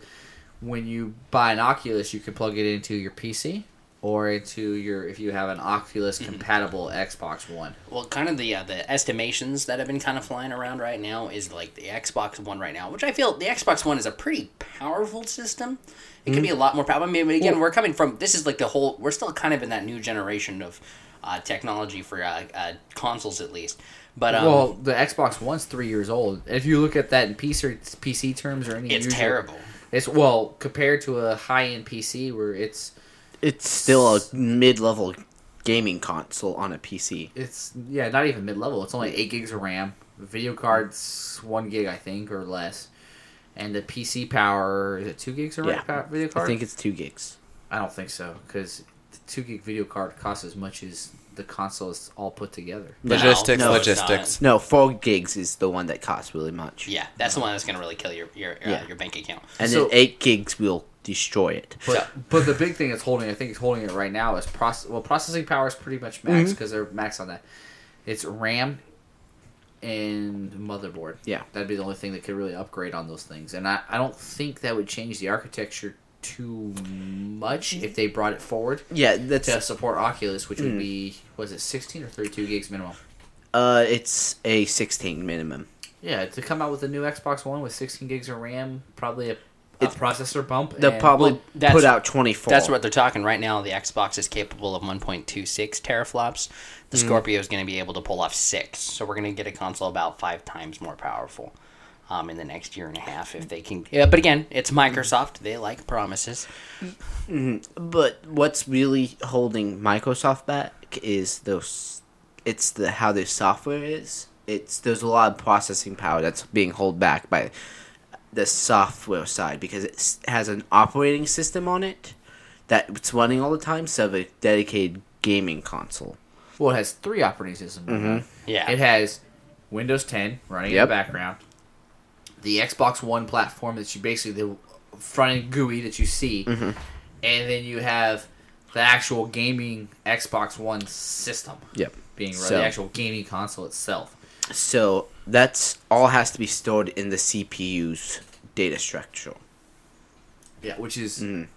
when you buy an Oculus, you can plug it into your PC or into your if you have an Oculus compatible Xbox One. Well, kind of the uh, the estimations that have been kind of flying around right now is like the Xbox One right now, which I feel the Xbox One is a pretty powerful system. It could be a lot more powerful. I mean, again, we're coming from this is like the whole. We're still kind of in that new generation of uh, technology for uh, uh, consoles, at least. But um, well, the Xbox One's three years old. If you look at that in PC PC terms or any, it's usual- terrible. It's well compared to a high end PC where it's It's still a mid-level gaming console on a PC. it's yeah not even mid level. It's only eight gigs of RAM. Video card's one gig I think or less, and the PC power is it two gigs of Yeah. RAM video I think it's two gigs. I don't think so because the two gig video card costs as much as the console is all put together. No, Logistics, no, it's logistics. No, four gigs is the one that costs really much. Yeah, that's the one that's going to really kill your your, uh, your bank account. And So- then eight gigs will destroy it. But but the big thing that's holding, I think, is holding it right now is process. Well, processing power is pretty much max because they're max on that. It's RAM and motherboard. Yeah. that'd be the only thing that could really upgrade on those things. And I, I don't think that would change the architecture too much if they brought it forward Yeah, that's to support Oculus, which would be was it sixteen or thirty two gigs minimum. uh, it's a sixteen minimum. Yeah, to come out with a new Xbox One with sixteen gigs of RAM, probably a, a It's- processor bump. They'll and- probably well, that's- put out twenty four. That's what they're talking right now. The Xbox is capable of 1.26 teraflops. The Scorpio is going to be able to pull off six. So we're going to get a console about five times more powerful um, in the next year and a half if they can. Yeah, but again, it's mm-hmm. Microsoft. They like promises. Mm-hmm. But what's really holding Microsoft back is those. It's the how their software is. It's there's a lot of processing power that's being held back by the software side because it has an operating system on it that it's running all the time. So a dedicated gaming console. well, it has three operating systems. on it. Mm-hmm. Yeah. It has Windows 10 running in the background. The Xbox One platform that you basically the front end GUI that you see, Mm-hmm. and then you have the actual gaming Xbox One system Yep. being run, So- the actual gaming console itself. So that's all has to be stored in the CPU's data structure. Yeah, which is Mhm.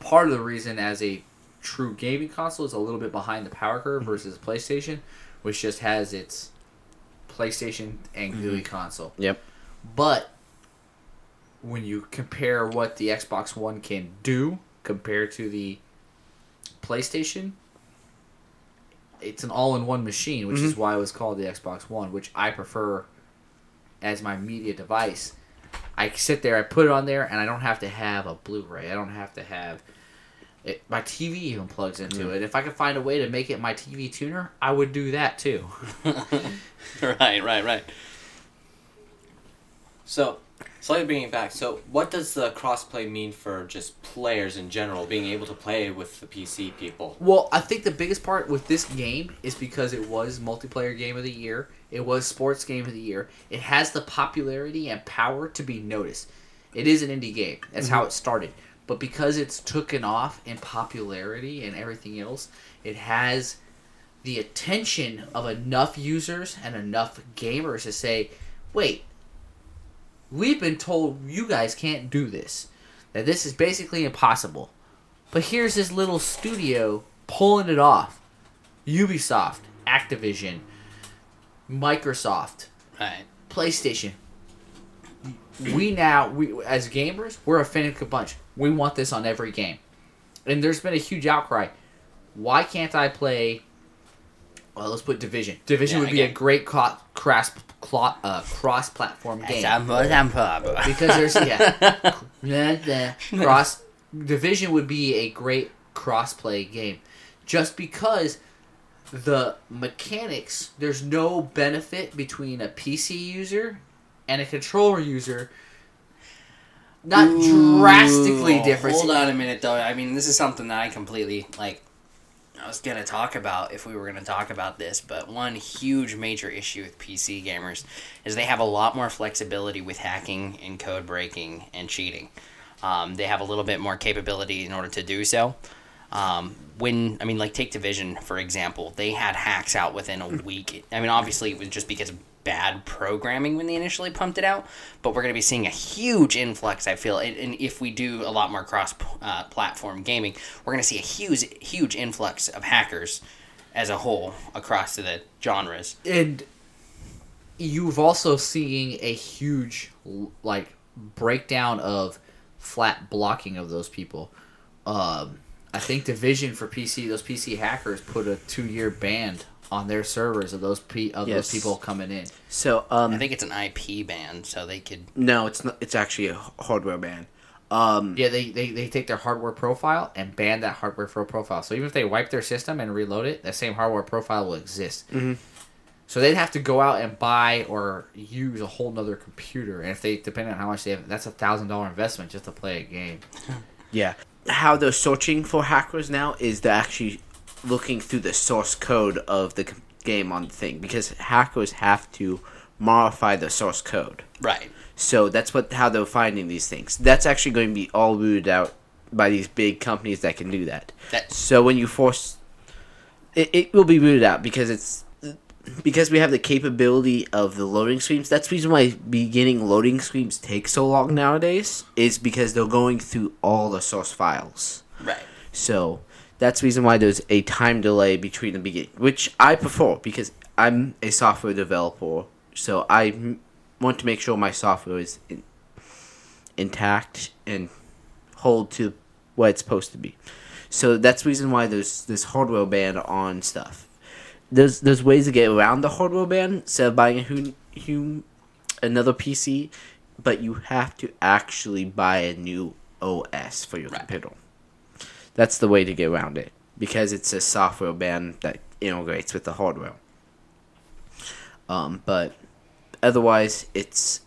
part of the reason as a true gaming console is a little bit behind the power curve versus PlayStation, which just has its PlayStation and GUI console. Yep. But when you compare what the Xbox One can do compared to the PlayStation, it's an all-in-one machine, which is mhm. why it was called the Xbox One, which I prefer as my media device. I sit there, I put it on there, and I don't have to have a Blu-ray. I don't have to have it. My TV even plugs into it. If I could find a way to make it my TV tuner, I would do that too. right, right, right. So, Slightly bringing it back. So, what does the crossplay mean for just players in general, being able to play with the PC people? Well, I think the biggest part with this game is because it was multiplayer game of the year. It was sports game of the year. It has the popularity and power to be noticed. It is an indie game. That's how mm-hmm. it started. But because it's taken off in popularity and everything else, it has the attention of enough users and enough gamers to say, "Wait, we've been told you guys can't do this. That this is basically impossible." But here's this little studio pulling it off. Ubisoft, Activision, Microsoft, Right. PlayStation. We now we as gamers, we're a fanatic bunch. We want this on every game. And there's been a huge outcry. Why can't I play well, let's put Division. Division Yeah, would be a great co- cross clo- uh, cross-platform game Because because there's yeah cross division would be a great cross-play game just because the mechanics there's no benefit between a pc user and a controller user not drastically different Hold on a minute, though. I mean, this is something that I completely like. I was gonna talk about if we were gonna talk about this, but one huge major issue with PC gamers is they have a lot more flexibility with hacking and code breaking and cheating. Um, they have a little bit more capability in order to do so. Um, when I mean, like take Division for example, they had hacks out within a week. I mean, obviously it was just because bad programming when they initially pumped it out, but we're going to be seeing a huge influx. I feel, and, if we do a lot more cross-platform gaming, we're going to see a huge, huge influx of hackers as a whole across the genres. and you've also seen a huge like breakdown of flat blocking of those people um, i think division for pc those pc hackers put a two-year ban on their servers of those pe- of Yes. those people coming in So um, I think it's an IP ban, so they could. no, it's not. It's actually a hardware ban. Um, yeah they, they, they take their hardware profile and ban that hardware pro- profile so even if they wipe their system and reload it that same hardware profile will exist Mhm. so they'd have to go out and buy or use a whole nother computer and if they depending on how much they have that's a thousand dollar investment just to play a game Yeah. How they're searching for hackers now is they're actually looking through the source code of the game on the thing because hackers have to modify the source code. Right. So that's what how they're finding these things. That's actually going to be all rooted out by these big companies that can do that. That So when you force, it, it will be rooted out because it's because we have the capability of the loading screens. That's the reason why beginning loading screens take so long nowadays. Is because they're going through all the source files. right. So that's the reason why there's a time delay between the beginning, which I prefer because I'm a software developer. So I m- want to make sure my software is in, intact and hold to what it's supposed to be. So that's the reason why there's this hardware ban on stuff. There's there's ways to get around the hardware ban instead of buying a hum, hum, another PC, but you have to actually buy a new OS for your Right. computer. That's the way to get around it because it's a software ban that integrates with the hardware. Um, but otherwise, it's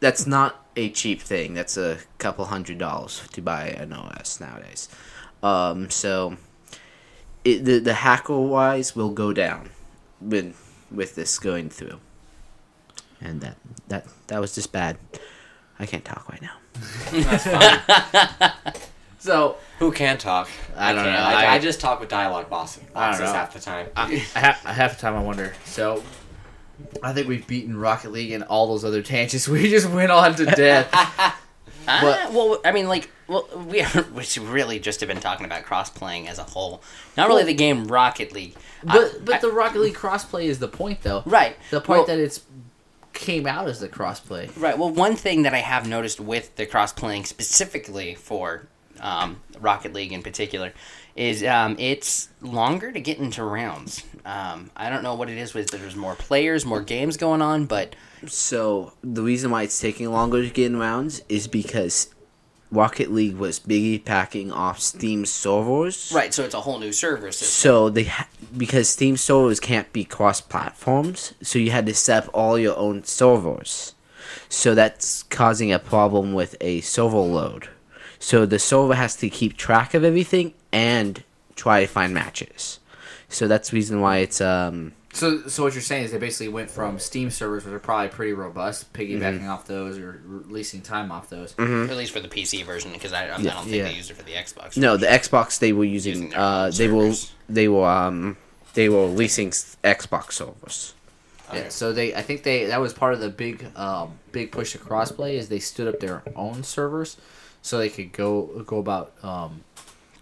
that's not a cheap thing. That's a couple hundred dollars to buy an OS nowadays. Um, so it, the the hacker wise will go down with with this going through. And that that that was just bad. I can't talk right now. That's fine. so Who can talk? I don't can't. know. I, I- I just talk with dialogue boss, I don't boxes know. half the time. I, I, ha- half the time I wonder. So, I think we've beaten Rocket League and all those other tangents. We just went on to death. Ah, But- well, I mean, like, well, we are, we really just have been talking about cross playing as a whole, not really the game Rocket League. but I- but I- the Rocket League crossplay is the point, though. right, The point Well- that it's came out as the crossplay. Right. Well, one thing that I have noticed with the cross playing specifically for um, Rocket League in particular is um, it's longer to get into rounds. Um, I don't know what it is with there's more players, more games going on, but So the reason why it's taking longer to get in rounds is because Rocket League was biggie packing off Steam servers. right. So it's a whole new server system. So they ha- because Steam servers can't be cross platforms, so you had to set up all your own servers. So that's causing a problem with a server load. So the server has to keep track of everything and try to find matches. So that's the reason why it's um So, so what you're saying is they basically went from Steam servers, which are probably pretty robust, piggybacking Mm-hmm. off those or releasing time off those. At least for the PC version, because I, I Yeah, don't think yeah. they use it for the Xbox. no the version. Xbox they were using, Using uh own they were servers. they were um they were leasing Xbox servers. Yeah, so they, I think they that was part of the big, um, big push to crossplay is they stood up their own servers, so they could go go about um,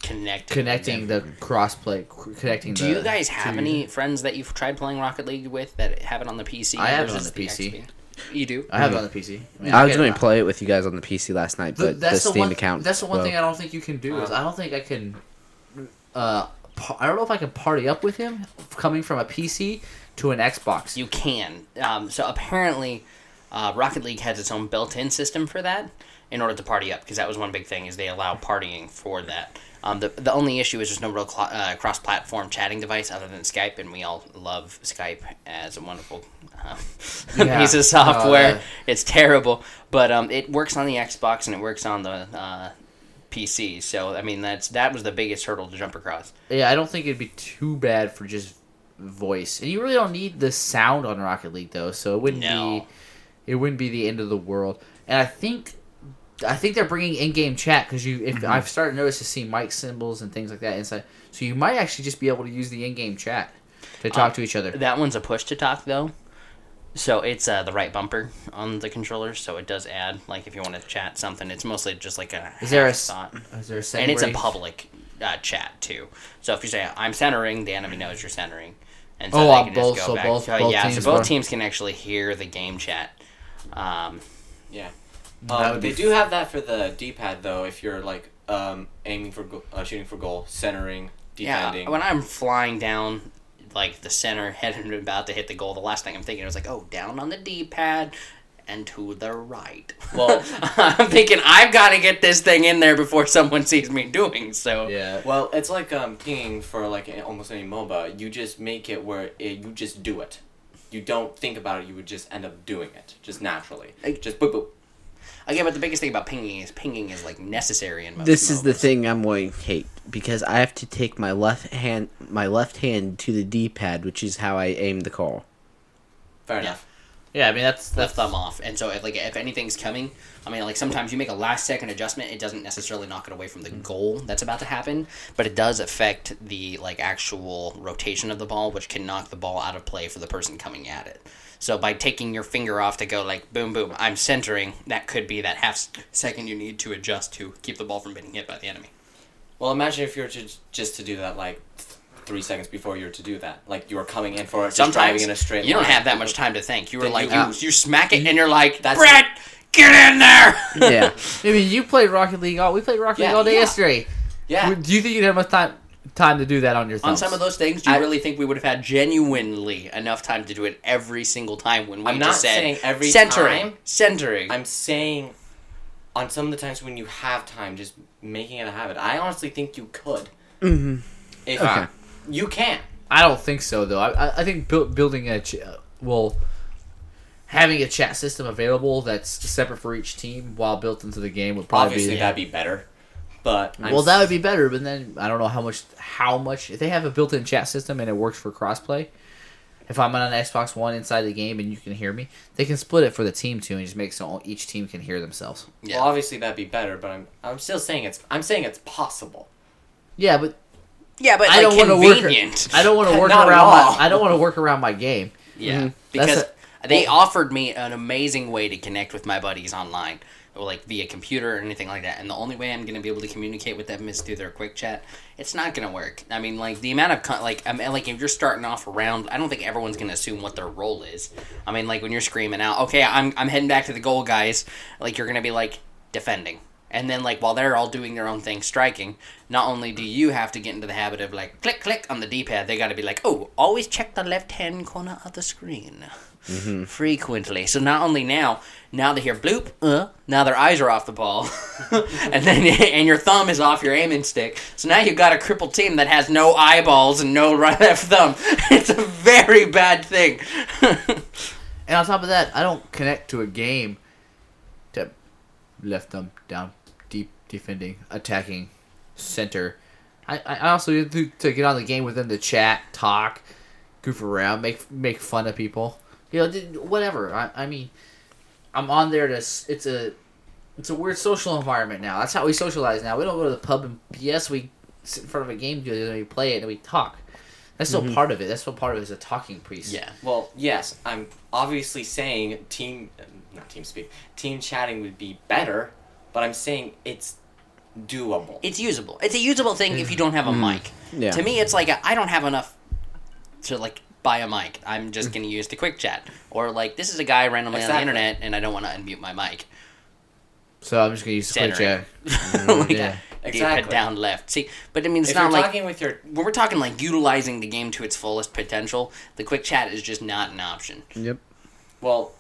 connecting. connecting the crossplay, c- connecting. Do the you guys have two- any friends that you've tried playing Rocket League with that have it on the PC? I have it on the PC. XP? You do? I have it on the PC. mean, I was going to play it with you guys on the PC last night, but the Steam one, account. That's the one well, thing I don't think you can do. Is. I don't think I can. Uh, par- I don't know if I can party up with him coming from a PC to an Xbox. You can. Um, so apparently, uh, Rocket League has its own built-in system for that in order to party up, because that was one big thing is they allow partying for that. Um, the the only issue is there's no real cl- uh, cross-platform chatting device other than Skype, and we all love Skype as a wonderful uh, Yeah. piece of software. Uh, it's terrible, but um, it works on the Xbox and it works on the uh, PC. So I mean, that's that was the biggest hurdle to jump across. Yeah, I don't think it'd be too bad for just voice, and you really don't need the sound on Rocket League though, so it wouldn't No. be it wouldn't be the end of the world. And I think I think they're bringing in-game chat because you if Mm-hmm. I've started to notice to see mic symbols and things like that inside, so you might actually just be able to use the in-game chat to talk Uh, to each other. That one's a push to talk though. So it's uh, the right bumper on the controller, so it does add like if you want to chat something, it's mostly just like a Is there a thought. Is there a and it's a public uh, chat too. So if you say I'm centering, the enemy knows you're centering, and Oh, they on can both- just go so back. both- Uh, both yeah, teams so both go- teams can actually hear the game chat. Um, Yeah. Um, they do have that for the D-pad though. If you're like um, aiming for go- uh, shooting for goal, centering, defending. yeah, when I'm flying down like the center, heading about to hit the goal, the last thing I'm thinking is like, oh, down on the D-pad and to the right. Well- I'm thinking I've got to get this thing in there before someone sees me doing so. Yeah. well, it's like um, pinging for like almost any MOBA. You just make it where it, you just do it. You don't think about it. You would just end up doing it just naturally. I- just boop boop. Again, but the biggest thing about pinging is pinging is like necessary in most. This is the thing I'm going to hate because I have to take my left hand my left hand to the D-pad, which is how I aim the call. Fair Yeah. enough. Yeah, I mean that's left that's thumb off, and so if, like if anything's coming, I mean, like sometimes you make a last second adjustment, it doesn't necessarily knock it away from the mm-hmm. goal that's about to happen, but it does affect the like actual rotation of the ball, which can knock the ball out of play for the person coming at it. So by taking your finger off to go like boom boom, I'm centering, that could be that half second you need to adjust to keep the ball from being hit by the enemy. Well, imagine if you were to just to do that like three seconds before you were to do that. Like you were coming in for it, just driving Sometimes in a straight you don't have that much time to think. You were like you- you, you smack it and you're like, That's- Brett, get in there. Yeah. I mean, you played Rocket League all. We played Rocket League all day yeah. yesterday. Yeah. Do you think you'd have enough time time to do that on your On some of those things, do you I- really think we would have had genuinely enough time to do it every single time when we I'm not just said saying every centering, time. centering? I'm saying on some of the times when you have time, just making it a habit. I honestly think you could. hmm If Okay. You can't. I don't think so, though. I, I, I think build, building a ch- well, having a chat system available that's separate for each team while built into the game would probably Obviously, be. that'd be better. But I'm well, that would be better, but then I don't know how much. How much if they have a built-in chat system and it works for crossplay. If I'm on an Xbox One inside the game and you can hear me, they can split it for the team too and just make so each team can hear themselves. yeah. Well, obviously that'd be better. But I'm I'm still saying it's I'm saying it's possible. Yeah, but yeah, but I like don't want to work. I don't want to work around. My, I don't want to work around my game. yeah, Mhm. because That's they offered me an amazing way to connect with my buddies online, or like via computer or anything like that. And the only way I'm going to be able to communicate with them is through their quick chat. It's not going to work. I mean, like the amount of con- like I mean, like if you're starting off around, I don't think everyone's going to assume what their role is. I mean, like when you're screaming out, "Okay, I'm I'm heading back to the goal, guys," like you're going to be like defending. And then, like, while they're all doing their own thing, striking, not only do you have to get into the habit of, like, click, click on the D pad, they got to be like, oh, always check the left hand corner of the screen frequently. So not only now, now they hear bloop, uh, now their eyes are off the ball, and then and your thumb is off your aiming stick. So now you've got a crippled team that has no eyeballs and no right left thumb. It's a very bad thing. And on top of that, I don't connect to a game to left thumb down, deep defending, attacking, center. I, I also need to, to get on the game with them to chat, talk, goof around, make make fun of people. You know, whatever. I, I mean, I'm on there to. It's a it's a weird social environment now. That's how we socialize now. We don't go to the pub and yes, we sit in front of a game together and we play it and we talk. That's still mm-hmm. part of it. That's still part of it is a talking priest. Yeah. Well, yes, I'm obviously saying team, not team speak, team chatting would be better, but I'm saying it's doable. It's usable. It's a usable thing if you don't have a mm-hmm. mic. Yeah. To me, it's like I I don't have enough to like buy a mic. I'm just mm. going to use the quick chat, or like this is a guy randomly on Exactly. the internet, and I don't want to unmute my mic. So I'm just gonna use the quick Centering. chat. like yeah. D-pad Exactly. down left. See, but I mean, it's if not you're like talking with your when we're talking like utilizing the game to its fullest potential. The quick chat is just not an option. Yep. well,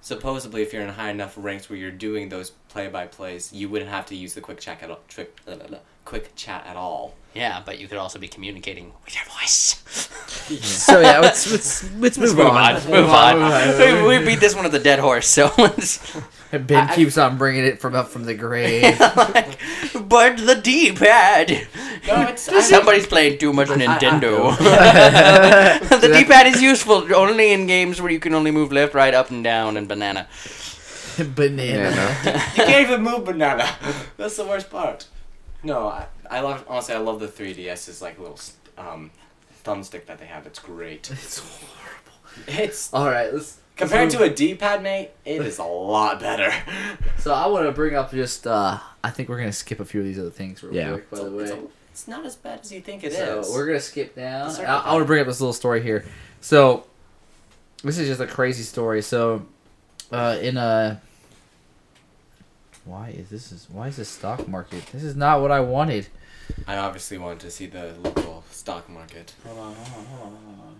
supposedly if you're in high enough ranks where you're doing those play by plays, you wouldn't have to use the quick chat at all. Trick, uh, uh, quick chat at all. Yeah, but you could also be communicating with your voice. So yeah, let's let's, let's move, move on. on. Move on. We, we beat this one at the dead horse, so let's. Ben I- keeps on bringing it from up from the grave. but the D-pad. No, it's I- Somebody's playing too much Nintendo. the D-pad is useful only in games where you can only move left, right, up, and down, and banana. Banana. you can't even move banana. That's the worst part. No, I, I love honestly. I love the 3DS's like little um, thumbstick that they have. It's great. It's horrible. It's All right, let's compared to a D-pad, mate. It is a lot better. So I want to bring up just. uh I think we're gonna skip a few of these other things real Yeah. quick. By the it's, way, a- it's not as bad as you think it is. so we're gonna skip down. I, I want to bring up this little story here. So this is just a crazy story. So uh in a. Why is this is why is this stock market? This is not what I wanted. I obviously wanted to see the local stock market. Hold on, hold on, hold on, hold on.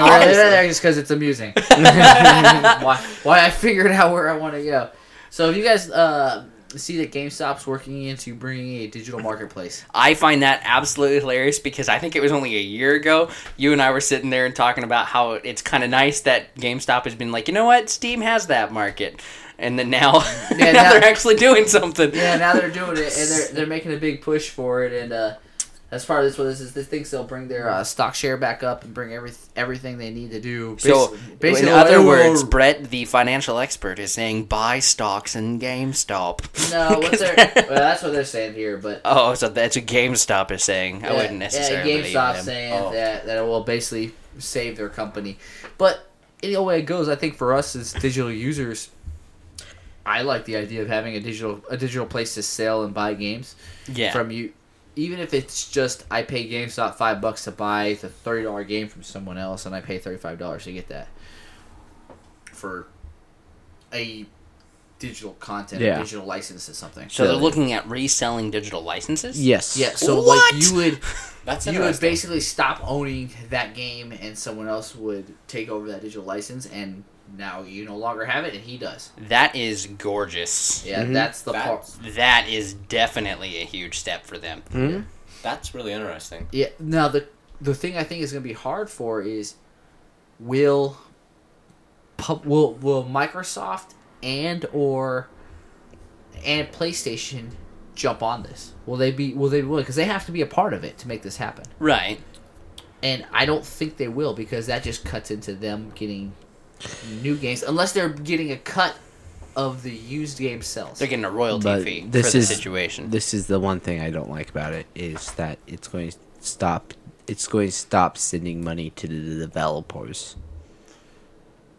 Okay. And we're gonna leave it there just because it's amusing. why? Why I figured out where I want to go. So if you guys uh, see that GameStop's working into bringing a digital marketplace, I find that absolutely hilarious because I think it was only a year ago you and I were sitting there and talking about how it's kind of nice that GameStop has been like, you know what, Steam has that market, and then now, Yeah, now now- they're actually doing something. yeah, now they're doing it and they're they're making a big push for it. And uh, as part of this, what this is, this thinks they'll bring their uh, stock share back up and bring every everything they need to do. So, Basi- basically, in other words, Brett, the financial expert, is saying buy stocks in GameStop. No, what 'Cause they're they're- well, that's what they're saying here, but oh, so that's what GameStop is saying. I wouldn't necessarily Yeah, GameStop saying Oh. that that it will basically save their company, but any way it goes, I think for us as digital users, I like the idea of having a digital a digital place to sell and buy games Yeah. from you. Even if it's just I pay GameStop five bucks to buy the thirty dollar game from someone else, and I pay thirty five dollars to get that for a digital content, Yeah. a digital license to something. so they're looking at reselling digital licenses? Yes. Yeah, so What? like you would That's you would basically stop owning that game and someone else would take over that digital license and now you no longer have it and he does. That is gorgeous. Yeah, Mhm. that's the part. That's, definitely a huge step for them. Hmm? that's really interesting. Yeah. Now the the thing I think is going to be hard for is will will will Microsoft and or and PlayStation jump on this? Will they be will they be willing because they have to be a part of it to make this happen. Right. And I don't think they will because that just cuts into them getting new games unless they're getting a cut of the used game sales. They're getting a royalty But fee this for the situation. This is the one thing I don't like about it is that it's going to stop. It's going to stop sending money to the developers.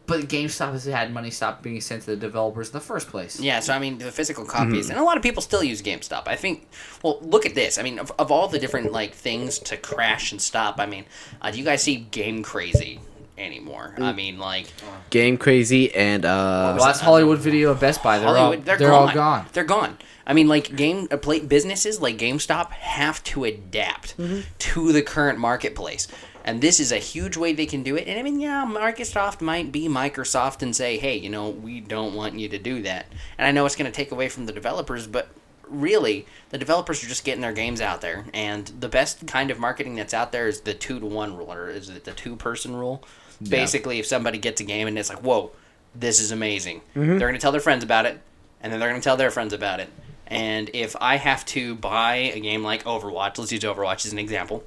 But GameStop has had money stop being sent to the developers in the first place. Yeah, so I mean, the physical copies, and a lot of people still use GameStop. I think. Well, look at this. I mean, of, of all the different like things to crash and stop, I mean, uh, do you guys see Game Crazy? Anymore. Mm. I mean, like Game Crazy and uh, Well, that's Hollywood Video and Best Buy. They're Hollywood, all they're, they're, gone. all gone. They're gone. I mean, like game uh, play, businesses like GameStop have to adapt Mm-hmm. to the current marketplace, and this is a huge way they can do it. And I mean, yeah, Microsoft might be Microsoft and say, "Hey, you know, we don't want you to do that." And I know it's going to take away from the developers, but really, the developers are just getting their games out there, and the best kind of marketing that's out there is the two to one rule, or is it the two person rule? Basically, if somebody gets a game and it's like, "Whoa, this is amazing," mm-hmm. they're going to tell their friends about it, and then they're going to tell their friends about it. And if I have to buy a game like Overwatch, let's use Overwatch as an example,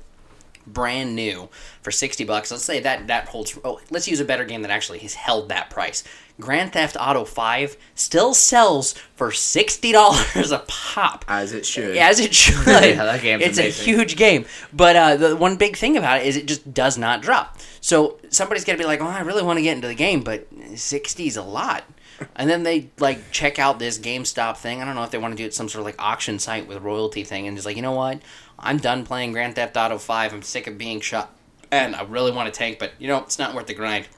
brand new for 60 bucks, let's say that that holds oh, let's use a better game that actually has held that price. Grand Theft Auto 5 still sells for $60 a pop. as it should. As it should. Yeah, that game's it's amazing. a huge game. But uh, the one big thing about it is it just does not drop. So somebody's going to be like, oh, I really want to get into the game, but 60 is a lot. And then they like check out this GameStop thing. I don't know if they want to do it some sort of like auction site with royalty thing, and just like, you know what? I'm done playing Grand Theft Auto 5. I'm sick of being shot, and I really want to tank, but you know, it's not worth the grind.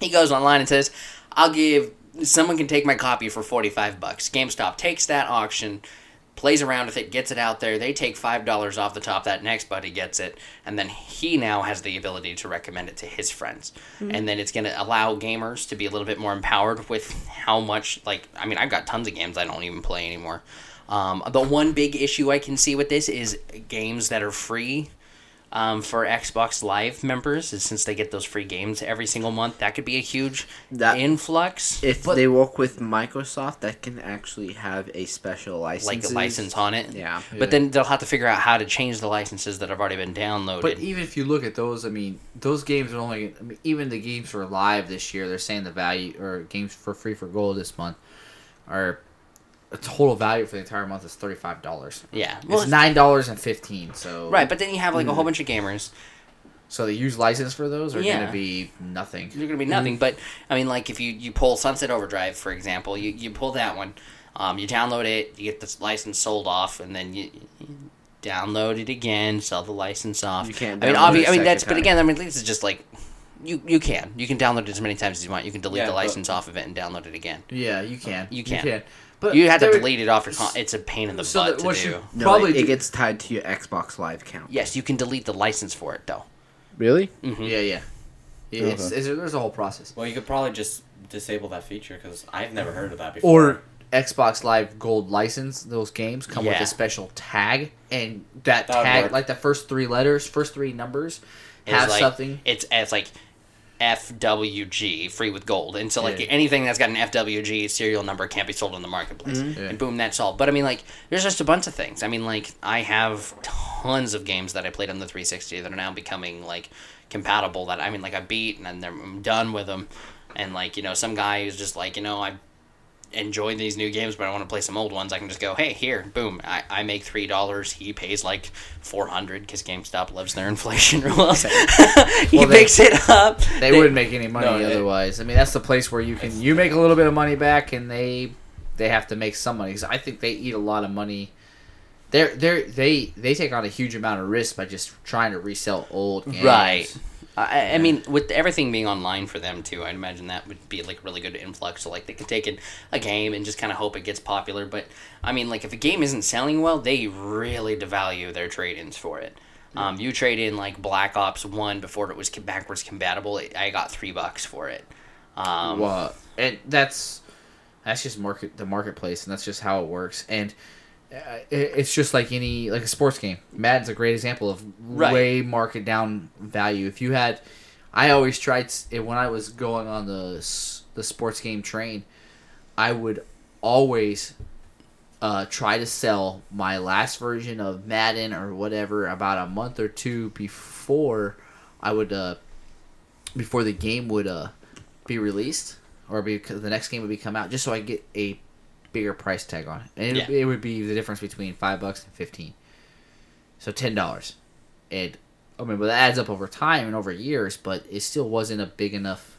He goes online and says, "I'll give someone can take my copy for 45 bucks." GameStop takes that auction, plays around with it, gets it out there. They take $5 off the top that next buddy gets it, and then he now has the ability to recommend it to his friends. Hmm. And then it's going to allow gamers to be a little bit more empowered with how much like I mean, I've got tons of games I don't even play anymore. Um, the one big issue I can see with this is games that are free um, for Xbox Live members, is since they get those free games every single month, that could be a huge That- influx, If But- they work with Microsoft, that can actually have a special license. like a license on it. Yeah. But then they'll have to figure out how to change the licenses that have already been downloaded. But even if you look at those, I mean, those games are only. I mean, even the games for live this year, they're saying the value or games for free for gold this month are a total value for the entire month is thirty five dollars. yeah, well, it's nine dollars and fifteen. So right. But then you have like a whole bunch of gamers. So the used license for those are Yeah. going to be nothing. They're gonna be nothing. But I mean, like if you you pull Sunset Overdrive for example, you you pull that one, um, you download it, you get the license sold off, and then you. you Download it again, sell the license off. You can't I mean, obviously, obvi- it a I mean that's. But again, I mean, this is just like you. You can. You can download it as many times as you want. You can delete Yeah, the license off of it and download it again. Yeah, you can. You can. But You have to there- delete it off your. Con- it's a pain in the So butt that to what do. you- No, Probably it, it do- gets tied to your Xbox Live account. Yes, you can delete the license for it though. Really? Mm-hmm. Yeah, yeah. yeah it's, it's, there's a whole process. Well, you could probably just disable that feature because I've never heard of that before. Or Xbox Live Gold license, those games come with Yeah. a special tag, and that, That would tag, work. like the first three letters, first three numbers, It's have like, something. It's it's like FWG, free with gold, and so like Yeah. anything that's got an FWG serial number can't be sold on the marketplace, mm-hmm. Yeah. and boom, that's all. But I mean, like, there's just a bunch of things. I mean, like, I have tons of games that I played on the 360 that are now becoming like compatible. That I mean, like, I beat and then I'm done with them, and like, you know, some guy who's just like, you know, I enjoy these new games, but I want to play some old ones. I can just go, hey, here, boom. I, I make three dollars. He pays like four hundred because GameStop loves their inflation rules. he Well, they- picks it up. They, wouldn't make any money No, they- otherwise. I mean, that's the place where you can you make a little bit of money back, and they they have to make some money. 'Cause I think they eat a lot of money. They're they're, they they take on a huge amount of risk by just trying to resell old games. Right. I, I mean, with everything being online for them too, I'd imagine that would be like a really good influx. So like they could take in a game and just kind of hope it gets popular. But I mean, like if a game isn't selling well, they really devalue their trade-ins for it. Um, you trade in like Black Ops One before it was backwards compatible. I got three bucks for it. Um, well, and that's that's just market the marketplace, and that's just how it works. And it's just like any like a sports game. Madden's a great example of Right. way market down value. If you had, I always tried when I was going on the the sports game train, I would always uh, try to sell my last version of Madden or whatever about a month or two before I would uh, before the game would uh, be released or because the next game would be come out, just so I get a bigger price tag on it, and it, Yeah. it would be the difference between five bucks and fifteen, so ten dollars, It I mean, but that adds up over time and over years, but it still wasn't a big enough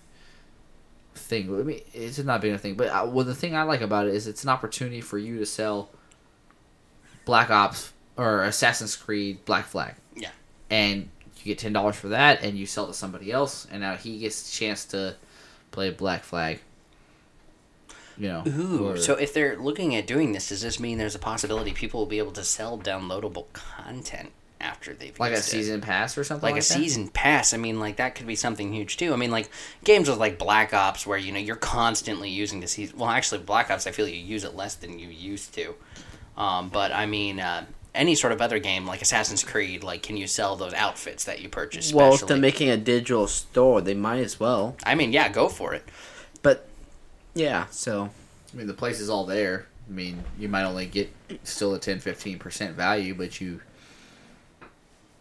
thing. I mean, it's not a big enough thing, but uh, well, the thing I like about it is it's an opportunity for you to sell Black Ops or Assassin's Creed Black Flag, Yeah. and you get ten dollars for that, and you sell to somebody else, and now he gets a chance to play Black Flag. You know, Ooh, or- so if they're looking at doing this, does this mean there's a possibility people will be able to sell downloadable content after they've like a it? season pass or something like, like, a that? season pass. I mean, like that could be something huge too. I mean, like games with like Black Ops, where you know you're constantly using the season. Well, actually, Black Ops, I feel you use it less than you used to. Um, but I mean, uh, any sort of other game like Assassin's Creed, like can you sell those outfits that you purchase? Well, if specially? they're making a digital store, they might as well. I mean, yeah, go for it. But yeah, so I mean, the place is all there. I mean, you might only get still a 10 15% value, but you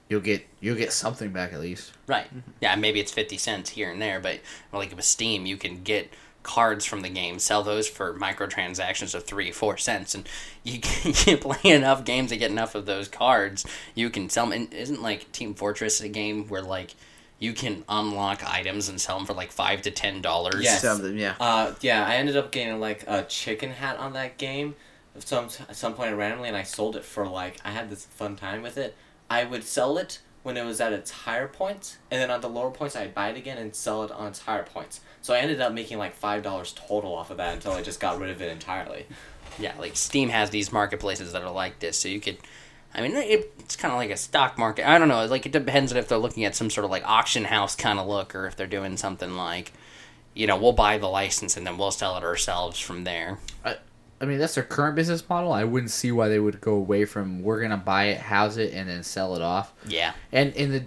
you'll get you'll get something back at least. Right. Mm-hmm. Yeah, maybe it's 50 cents here and there, but like with Steam, you can get cards from the game, sell those for microtransactions of 3 4 cents and you can, you play enough games to get enough of those cards. You can sell them. And isn't like Team Fortress a game where like you can unlock items and sell them for like 5 to 10 dollars? Yes. something, yeah. Uh, yeah, I ended up getting like a chicken hat on that game at some at some point randomly, and I sold it for like I had this fun time with it. I would sell it when it was at its higher points, and then on the lower points, I'd buy it again and sell it on its higher points. So I ended up making like five dollars total off of that until I just got rid of it entirely. Yeah, like Steam has these marketplaces that are like this, so you could. I mean, it, it's kind of like a stock market. I don't know. Like it depends on if they're looking at some sort of like auction house kind of look, or if they're doing something like, you know, we'll buy the license and then we'll sell it ourselves from there. I mean, that's their current business model. I wouldn't see why they would go away from we're gonna buy it, house it, and then sell it off. Yeah, And in the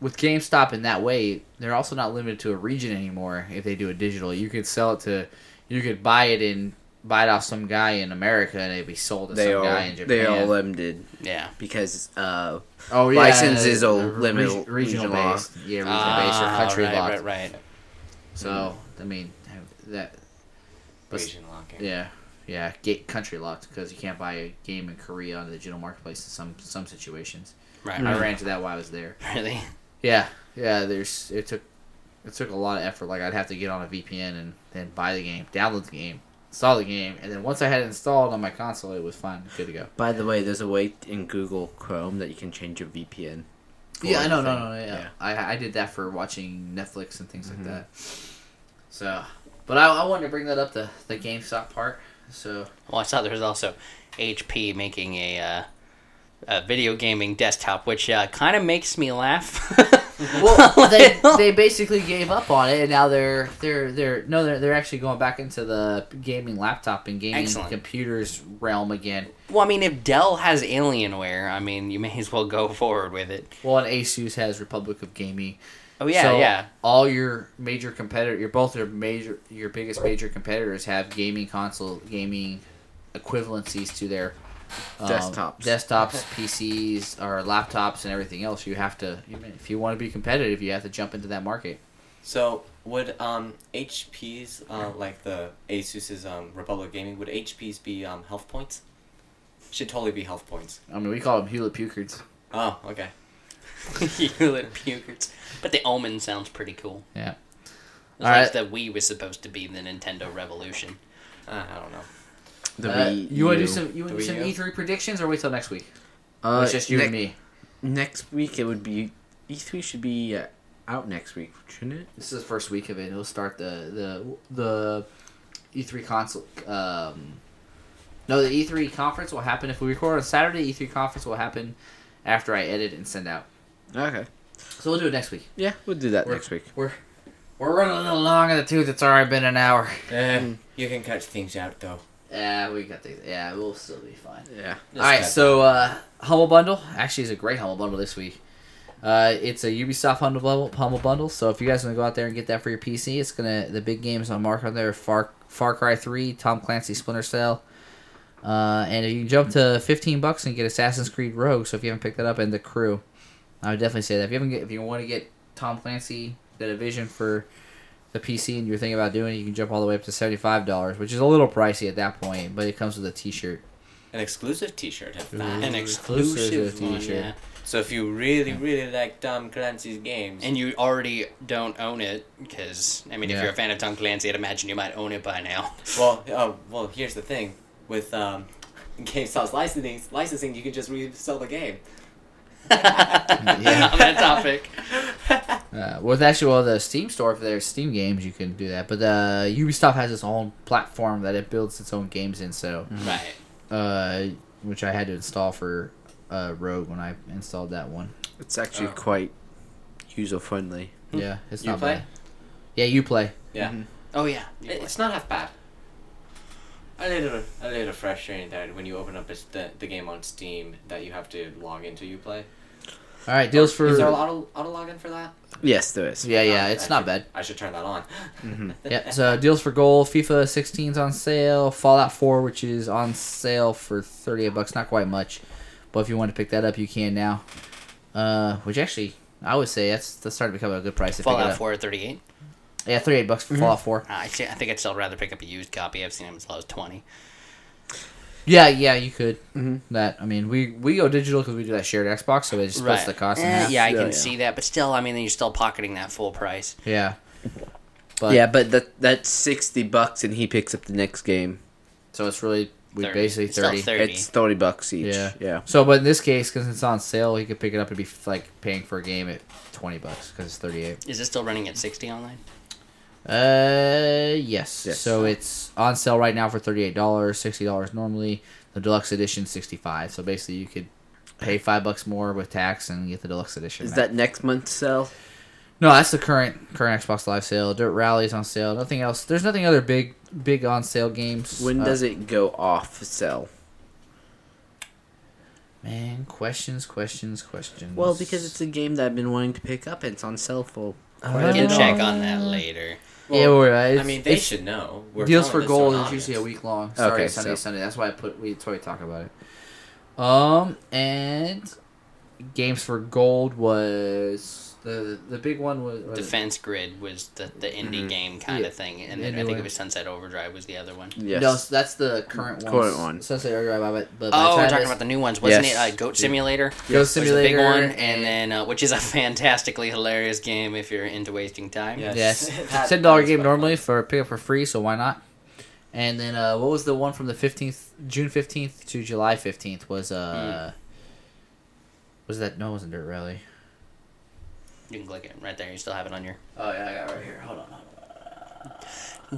with GameStop in that way, they're also not limited to a region anymore. If they do it digital, you could sell it to, you could buy it in buy it off some guy in America, and it'd be sold to They some are guy in Japan. they are limited yeah. because uh, oh yeah, licenses are uh, limited- reg- regional, regional based. Yeah, regional based or country right, locked. right, right. So I mean that. But Region locking. Yeah, yeah, gate country locked because you can't buy a game in Korea on the digital marketplace in some some situations. Right, I ran into that while I was there. Really? Yeah, yeah. There's it took it took a lot of effort. Like I'd have to get on a VPN and then buy the game, download the game, install the game, and then once I had it installed on my console, it was fine, good to go. by the way, there's a way in Google Chrome that you can change your VPN. Yeah, I know, no, anything. no, yeah. Yeah. I I did that for watching Netflix and things Mhm. like that. So, but I, I wanted to bring that up the the GameStop part. So Well, I saw there was also HP making a, uh, a video gaming desktop, which uh, kind of makes me laugh. well, they they basically gave up on it, and now they're they're they're no they're they're actually going back into the gaming laptop and gaming Excellent. computers realm again. well, I mean, if Dell has Alienware, I mean, you may as well go forward with it. Well, and Asus has Republic of Gaming. Oh yeah, So, yeah. All your major competitor, your both your major, your biggest major competitors have gaming console, gaming equivalencies to their um, Desktops. desktops, PCs, or laptops, and everything else. You have to, if you want to be competitive, you have to jump into that market. So would um HP's uh, like the Asus's um Republic Gaming would HP's be um health points? Should totally be health points. I mean, we call them Hewlett Puchards. Oh, okay. Hewlett Puchards. But the Omen sounds pretty cool. Yeah. It's All like right. the Wii was supposed to be the Nintendo Revolution. Uh, I don't know. The Uh, Wii you want to do some? You want to do some Wii U? E3 predictions, or wait till next week? Uh, it's just you ne- and me. Next week it would be E3 should be uh, out next week, shouldn't it? This is the first week of it. It'll start the the the E3 console. Um, no, the E3 conference will happen if we record on Saturday. E3 conference will happen after I edit and send out. Okay. So we'll do it next week. Yeah, we'll do that We're- next week. We're we're running a little long in the tooth. It's already been an hour. Eh, you can cut things out though. Yeah, we got things. Yeah, we'll still be fine. Yeah. All right, so uh, Humble Bundle actually is a great Humble Bundle this week. Uh, it's a Ubisoft Humble Bundle, Humble Bundle. So if you guys want to go out there and get that for your PC, it's gonna the big games on mark on there: Far Far Cry Three, Tom Clancy Splinter Cell, uh, and if you can jump to fifteen bucks and get Assassin's Creed Rogue. So if you haven't picked that up, and the Crew, I would definitely say that if you haven't get, if you want to get Tom Clancy the Division for the PC and you're thinking about doing it, you can jump all the way up to seventy five dollars, which is a little pricey at that point, but it comes with a T-shirt. An exclusive T-shirt. Have Ooh. An exclusive exclusive t-shirt. yeah. So if you really, really like Tom Clancy's games, And you already don't own it, because, I mean, if you're a fan of Tom Clancy, I'd imagine you might own it by now. well, oh, well, here's the thing with um, GameStop's licensing, licensing, you can just resell the game. Yeah. on that topic. Uh, with actually, well, the Steam store for their Steam games, you can do that. But uh, Ubisoft has its own platform that it builds its own games in. So, Right. uh, which I had to install for uh, Rogue when I installed that one. It's actually Oh. quite user friendly. Yeah, it's You not play? bad. Yeah, you play. Yeah. Mhm. Oh yeah. It's not half bad. A little, a little frustrating that when you open up it's the, the game on Steam that you have to log into you play. All right, deals for Is there auto auto login for that? Yes, there is. yeah, yeah, Uh, it's I not should- bad. I should turn that on. hmm Yeah, so deals for gold. FIFA 16's on sale. Fallout 4, which is on sale for 38 bucks, not quite much, but if you want to pick that up, you can now. Uh, which actually, I would say that's that's starting to become a good price to pick it Fallout up. 4 at 38. Yeah, 38 bucks for Fallout 4. Uh, I, see- I think I'd still rather pick up a used copy. I've seen them as low as 20. Yeah, yeah, you could. Mhm. That I mean, we we go digital because we do that shared Xbox, so it just splits the cost in Eh, half. yeah, I Yeah, can yeah. see that, but still, I mean, you're still pocketing that full price. Yeah. But, yeah, but that that's sixty bucks, and he picks up the next game. So it's really we 30. basically It's still 30. 30. It's thirty bucks each. Yeah. Yeah. So, but in this case, because it's on sale, he could pick it up and be like paying for a game at 20 bucks because it's 38. Is it still running at 60 online? Uh, yes. Yes. So it's on sale right now for thirty-eight dollars, sixty dollars normally. The deluxe edition sixty-five. So basically, you could pay five bucks more with tax and get the deluxe edition. Is back. that next month's sale? no? That's the current current Xbox Live sale. Dirt Rally's on sale. Nothing else. There's nothing other big big on sale games. When Uh, does it go off sale? Man, questions, questions, questions. Well, because it's a game that I've been wanting to pick up, and it's on sale for. Quite a We can check on that later. Yeah, right. I mean, they should know. We're deals for this to an gold is usually a week long. Sorry, Okay, Sunday, so- Sunday. That's why I put we we talk about it. Um, and games for gold was the the big one was, was Defense Grid was the, the indie Mhm. game kind Yeah. of thing, and The then I think it was Sunset Overdrive was the other one. Yes. No, so that's the current one. Current one. Sunset Overdrive, but, but by Oh, we're talking about the new ones, wasn't Yes. it? Uh, Goat Simulator. Ghost was the Simulator big one, and then uh, which is a fantastically hilarious game if you're into wasting time. Yes. yes, ten dollar game normally fun. for pick up for free, so why not? And then uh, what was the one from the fifteenth, June fifteenth to July fifteenth was uh, was that no, it wasn't Dirt Rally. You can click it right there. You still have it on your. Oh yeah, I got it right here. Hold on.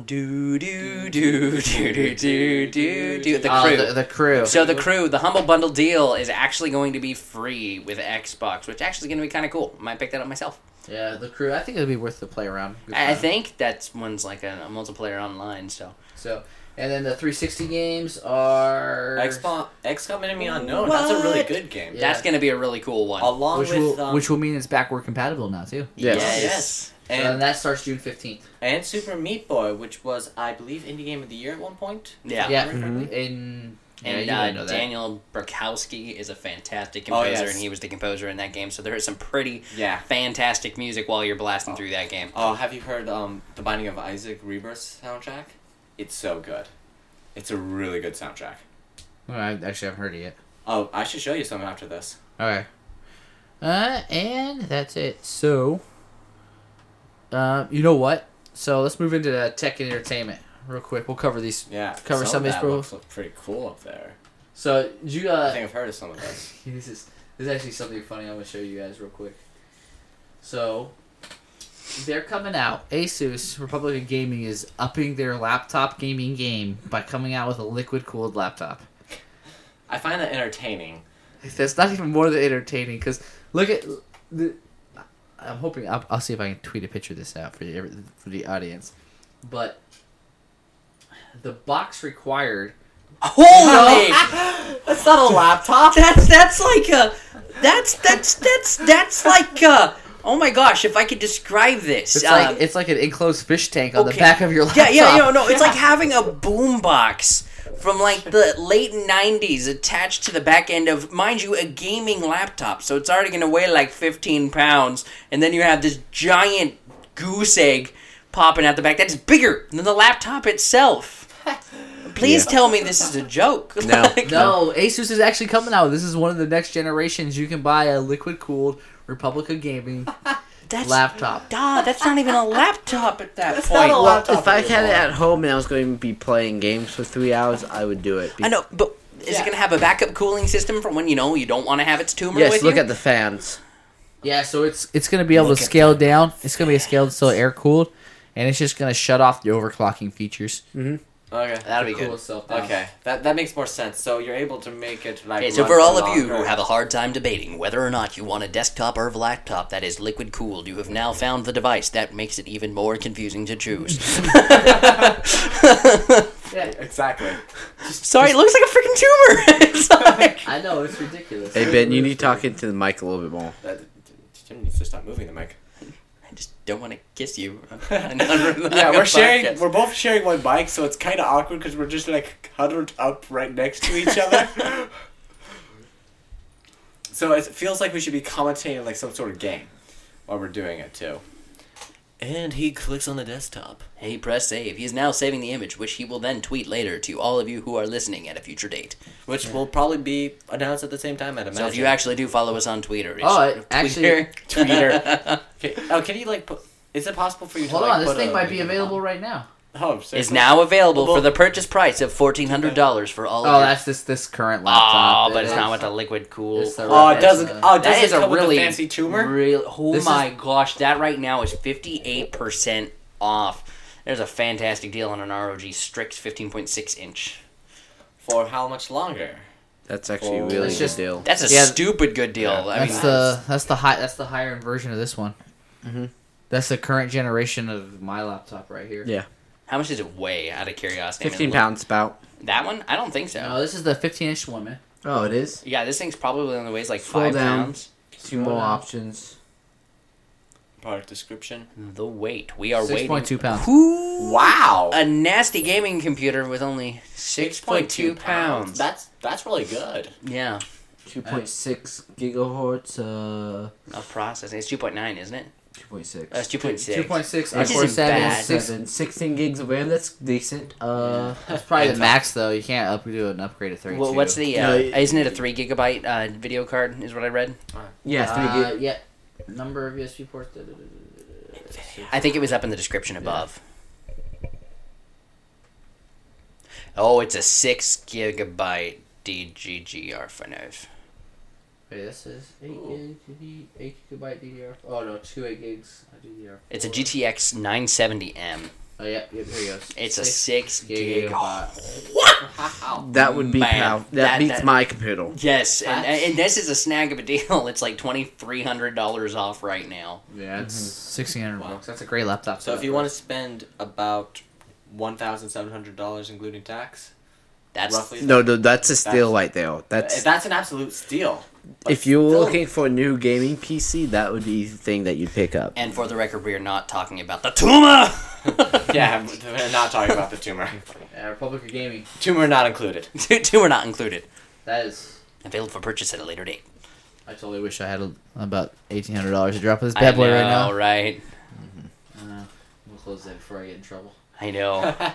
Do do do do do do do do. The Oh, crew. the, the crew. So the crew, the humble bundle deal is actually going to be free with Xbox, which actually is going to be kind of cool. Might pick that up myself. Yeah, the crew. I think it'd be worth the play around. I I think that's one's like a, a multiplayer online. So so. And then the 360 games are XCOM, XCOM Enemy Unknown. That's a really good game. Yeah. that's going to be a really cool one. Along which with will um, which will mean it's backward compatible now too. Yes. Yes. yes, And, and and that starts June 15th. and Super Meat Boy, which was I believe indie game of the year at one point. Yeah. Yeah, Remember correctly? in And you uh, wouldn't know that. Daniel Brokowski is a fantastic Oh, composer, yes. and he was the composer in that game. So there is some pretty Yeah. fantastic music while you're blasting through that game. Oh, have you heard um the Binding of Isaac Rebirth soundtrack? It's so good. It's a really good soundtrack. Oh, I actually haven't heard it yet. Oh, I should show you some after this. Okay. Uh, and that's it. So, uh, you know what? So let's move into the tech and entertainment real quick. We'll cover these. Yeah. Cover some of these, that looks look pretty cool up there. So, did you I uh? think I've heard of some of this. this is this is actually something funny. I'm gonna show you guys real quick. So, they're coming out. Asus Republic of Gaming is upping their laptop gaming game by coming out with a liquid cooled laptop. I find that entertaining. That's not even more than entertaining because look at the. I'm hoping I'll, I'll see if I can tweet a picture of this out for the for the audience, but the box required. Holy! That's not a laptop. That's that's like a that's that's that's that's like a oh my gosh! If I could describe this, It's um, like it's like an enclosed fish tank on the back of your laptop. yeah laptop. yeah no no it's like having a boombox from like the late '90s attached to the back end of mind you a gaming laptop, so it's already gonna weigh like 15 pounds, and then you have this giant goose egg popping out the back that's bigger than the laptop itself. Please Yeah. tell me this is a joke. No. Like- No, Asus is actually coming out. This is one of the next generations. You can buy a liquid cooled Republica Gaming that's laptop. Duh, that's not even a laptop at that That's point. not a Well, laptop if I had it anymore. at home and I was going to be playing games for three hours, I would do it. I know, but Is Yeah. it going to have a backup cooling system for when you know you don't want to have its tumor Yes, with look you? at the fans. Yeah, so it's it's gonna be able Look to at scale that. down. It's gonna be a scaled still air cooled, and it's just gonna shut off the overclocking features. Mm-hmm. Okay. That'll be good. itself. Okay, that that makes more sense. So you're able to make it like. Okay, so for all of you who have a hard time debating whether or not you want a desktop or a laptop that is liquid cooled, you have now found the device that makes it even more confusing to choose. Yeah, exactly. Sorry, it looks like a freaking tumor. it's like, I know it's ridiculous. Hey Ben, you need to talk into the mic a little bit more. That, Tim needs to stop moving the mic. I just don't want to kiss you. yeah, we're sharing. We're both sharing one bike, so it's kind of awkward because we're just like huddled up right next to each other. so it feels like we should be commentating like some sort of game while we're doing it too. And he clicks on the desktop. Hey, press save. He is now saving the image, which he will then tweet later to all of you who are listening at a future date. Which will probably be announced at the same time, I'd imagine. So if you actually do follow us on Twitter, it's Oh, it actually- Tweeter. Okay. Oh, can you like put. Is it possible for you to Hold like, on, this put thing a might be available on- right now. Oh, is now available Well, for the purchase price of fourteen hundred dollars for all. Oh, of your... that's this this current laptop. Oh, laptop. but it's It not with the liquid cool. It's the Oh, it doesn't. uh, Oh, does That it is a come with really the fancy tumor? Real, oh This my is- gosh, that right now is fifty eight percent off. There's a fantastic deal on an ROG Strix fifteen point six inch. For how much longer? That's actually a Oh. really It's good just- deal. That's a Yeah, stupid good deal. I That's mean, the that's the high that's the higher end version of this one. Mhm. That's the current generation of my laptop right here. Yeah. How much does it weigh? Out of curiosity, I mean, Fifteen look- pounds about. That one? I don't think so. No, this is the 15 inch one, man. Oh, it is. Yeah, this thing's probably only weighs like Scroll five down. pounds. Two more options. Product description. The weight. We are Six waiting. point two pounds. Whoo! Wow. A nasty gaming computer with only six point two pounds. That's that's really good. yeah, Two point six gigahertz. Uh, of processing. It's two point nine, isn't it? Two point six. That's two point six. 2.6 Which isn't bad. 7 16 gigs of RAM. That's decent. Uh, That's probably the max though. You can't up do an upgrade to 32. Well, what's the? Uh, No, it- isn't it a three gigabyte uh, video card? Is what I read. yeah, three uh, gig. yeah. Number of USB ports. da, da, da, da, da, da. I think it was up in the description above. Oh, it's a six gigabyte GDDR5. Wait, this is 8 gig, 8 gigabyte DDR. Oh no, two 8 gigs DDR. It's a GTX 970M. Oh yeah, yeah, there you go. It's a Six six gig. gigabyte. That would be Man, pow- that, that- beats that- my computer. Yes, and, That's- and this is a snag of a deal. It's like twenty three hundred dollars off right now. Yeah, mm-hmm. it's 1600 Wow. bucks. That's a great laptop. So if you want to spend about one thousand seven hundred dollars including tax, That's roughly. No, no, that's a steal That's- right there. That's that's an absolute steal. But if you were still- looking for a new gaming PC, that would be the thing that you'd pick up. and for the record, we are not talking about the tumor. yeah, we're not talking about the tumor. yeah, Republic of Gaming. Tumor not included. tumor not included. That is. Available for purchase at a later date. I totally wish I had a, about eighteen hundred dollars to drop on this I bad boy know, right now. right? Uh, we'll close that before I get in trouble. I know.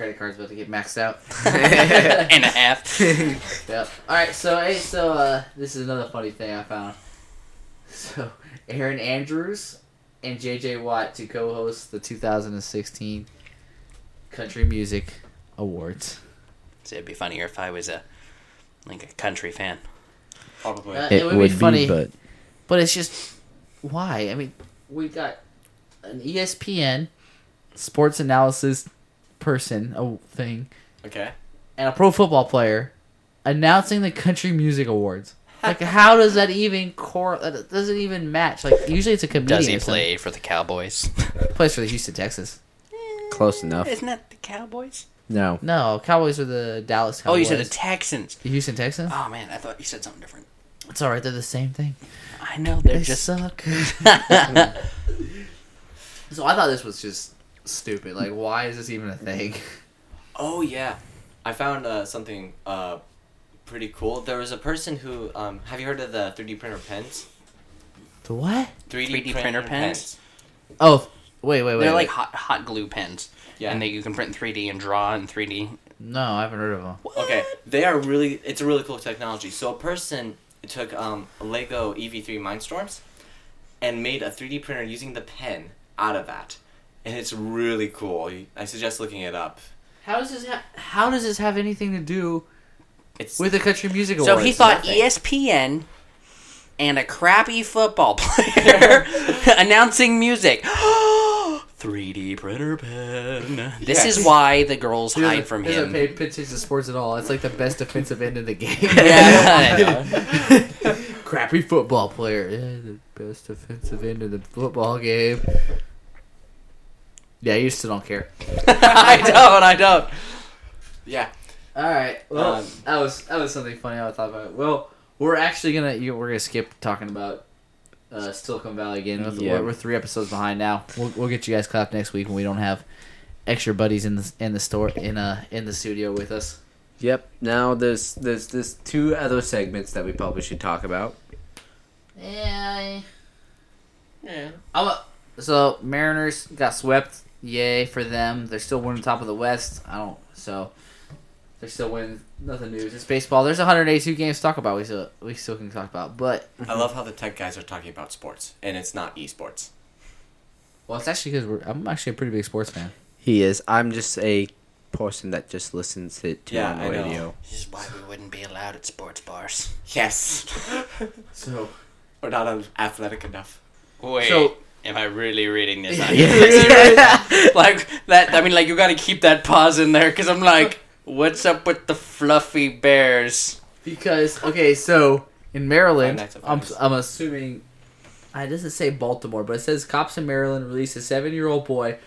Credit card's about to get maxed out. and a half. Yep. All right. So hey, so uh, this is another funny thing I found. So Erin Andrews and JJ Watt to co-host the 2016 Country Music Awards. So it'd be funnier if I was a like a country fan. Probably. Uh, It, would, be, funny, but but it's just why? I mean, we got an ESPN sports analysis person, a thing, okay. and a pro football player announcing the Country Music Awards. Like, how does that even core? That doesn't even match. Like, usually it's a comedian. Does he play for the Cowboys? Plays for the Houston Texans. Eh, close enough. Isn't that the Cowboys? No, No, Cowboys are the Dallas Cowboys. Oh, you said the Texans. the Houston Texans. Oh man, I thought you said something different. It's all right. They're the same thing. I know they're They just. suck. so I thought this was just stupid. Like, why is this even a thing? Oh yeah, I found uh, something uh, pretty cool. There was a person who um, have you heard of the three D printer pens? The what? 3D printer pens? Oh, wait, wait, wait. They're wait. like hot hot glue pens, Yeah. and that you can print 3D and draw in 3D. no, I haven't heard of them. Okay, they are really. It's a really cool technology. So a person took um, Lego EV3 Mindstorms and made a 3D printer using the pen out of that, and it's really cool. I suggest looking it up. How does this? Ha- how does this have anything to do It's with the country music So he thought nothing. ESPN and a crappy football player announcing music. 3D printer pen. This is why the girls He doesn't- hide from doesn't him. pay attention to sports at all. It's like the best defensive end of the game. Yeah, I know. Crappy football player. Yeah, the best defensive end of the football game. Yeah, you still don't care. I don't. I don't. yeah. All right. Well, Um, that was that was something funny I thought about. Well, we're actually gonna you, we're gonna skip talking about uh, Silicon Valley again. We're- Yeah. We're, we're three episodes behind now. We'll, we'll get you guys clapped next week when we don't have extra buddies in the in the store in uh in the studio with us. Yep. Now there's there's there's two other segments that we probably should talk about. Yeah. Yeah. I'm a, so Mariners got swept. Yay for them. They're still winning top of the West. I don't so they're still winning. Nothing news. It's baseball. There's 182 games to talk about. We still we still can talk about, but I love how the tech guys are talking about sports, and it's not esports. well, it's actually because I'm actually a pretty big sports fan. He is. I'm just a person that just listens it to Yeah, on I know. radio. This is why we wouldn't be allowed at sports bars. Yes. So We're not athletic enough. Wait. So- am I really reading this? Yeah. like that. I mean, like you got to keep that pause in there because I'm like, what's up with the fluffy bears? because okay, so in Maryland, Five Nights at I'm. I'm assuming. It doesn't say Baltimore, but it says cops in Maryland released a seven-year-old boy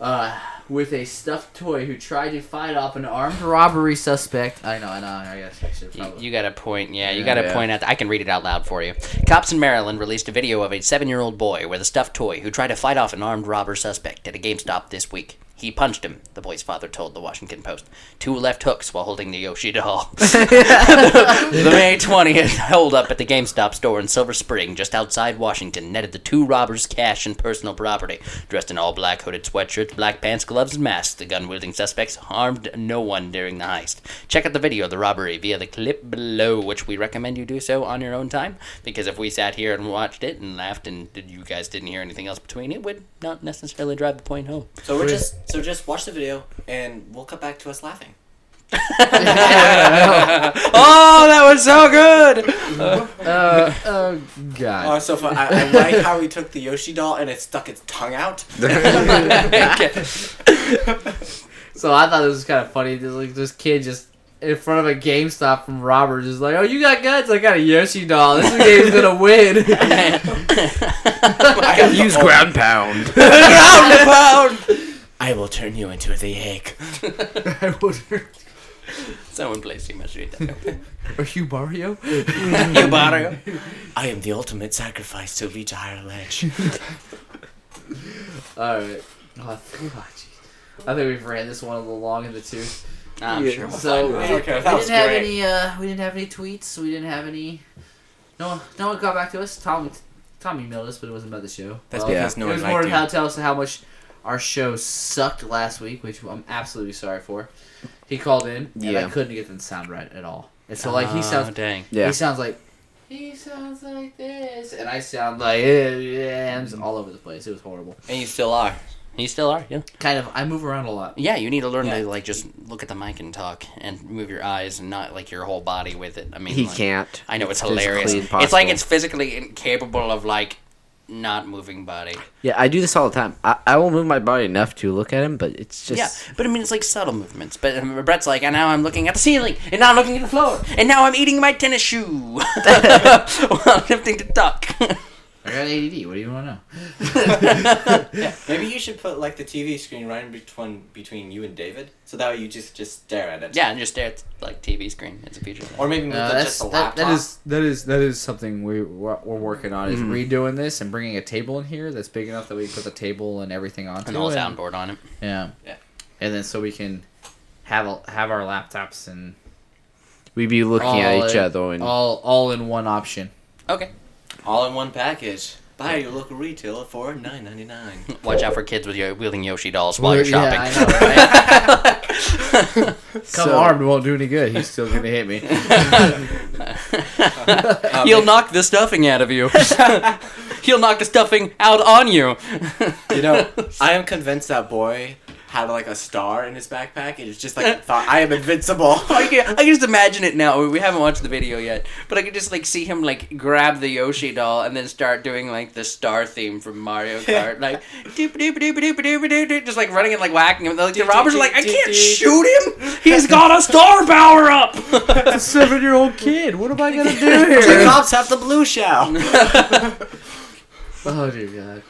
uh, with a stuffed toy who tried to fight off an armed robbery suspect. I know, I know. I guess I should You, probably. you got a point, yeah, you Yeah. got a Yeah. point out. I can read it out loud for you. Cops in Maryland released a video of a seven-year-old boy with a stuffed toy who tried to fight off an armed robber suspect at a GameStop this week. He punched him, the boy's father told the Washington Post. Two left hooks while holding the Yoshi doll. the May 20th holdup at the GameStop store in Silver Spring, just outside Washington, netted the two robbers cash and personal property. Dressed in all black hooded sweatshirts, black pants, gloves, and masks, the gun wielding suspects harmed no one during the heist. Check out the video of the robbery via the clip below, which we recommend you do so on your own time, because if we sat here and watched it and laughed and you guys didn't hear anything else between, it would not necessarily drive the point home. So we're just so just watch the video, and we'll cut back to us laughing. oh, that was so good! Uh, oh God. Oh, so fun! I, I like how he took the Yoshi doll and it stuck its tongue out. So I thought this was kind of funny. This, like this kid just in front of a GameStop from robbers is like, "Oh, you got guns? I got a Yoshi doll. This game's gonna win." Use ground pound. ground pound. I will turn you into the egg. I wonder. Someone please see my street. Are you Mario? you Mario. I am the ultimate sacrifice to reach a higher ledge. All right. Oh, oh, jeez. I think we've ran this one a little long in the tooth. I'm Yeah. sure we'll So find we, one. Okay, we that was didn't have great. any. Uh, we didn't have any tweets. We didn't have any. No one. No one got back to us. Tom. Tom emailed us, but it wasn't about the show. That's Well, because no it was more you. how to tell us how much our show sucked last week, which I'm absolutely sorry for. He called in, and I couldn't get the sound right at all. And so like he Oh, sounds, dang. Yeah. he sounds like he sounds like this, and I sound like eh, yeah, I'm just all over the place. It was horrible. And you still are. You still are, yeah. Kind of, I move around a lot. Yeah, you need to learn Yeah. to like just look at the mic and talk and move your eyes and not like your whole body with it. I mean, He like, can't. I know it's, physically hilarious. It's like it's physically incapable of like not moving body. Yeah, I do this all the time. I, I will move my body enough to look at him, but it's just. yeah, but I mean it's like subtle movements. But um, Brett's like, and now I'm looking at the ceiling, and now I'm looking at the floor, and now I'm eating my tennis shoe while attempting to talk. I got ADD. What do you want to know? yeah, Maybe you should put like the TV screen right in between between you and David, so that way you just just stare at it. yeah, and just stare at like TV screen. It's a feature. Or maybe with Uh, that's, just a that, laptop. that is that is that is something we we're, we're working on is Mhm. redoing this and bringing a table in here that's big enough that we can put the table and everything on and all soundboard on it. Yeah. Yeah. And then so we can have a, have our laptops and We'd be looking at each in- other and. all all in one option. Okay. All in one package. Buy your local retailer for nine ninety nine. Watch out for kids with your wielding Yoshi dolls while you're Yeah, shopping. I know, right? Come So- armed won't do any good. He's still gonna hit me. He'll knock the stuffing out of you. He'll knock the stuffing out on you. You know, I am convinced that boy had like a star in his backpack and it's just like thought I am invincible. I can, I can just imagine it now. We haven't watched the video yet, but I can just like see him like grab the Yoshi doll and then start doing like the star theme from Mario Kart, like doop doop doop doop doop doop doop, just like running and like whacking him. Like, the robbers are like, I can't shoot him. He's got a star power up. a seven year old kid. What am I gonna do here? the cops have the blue shell. oh dear God.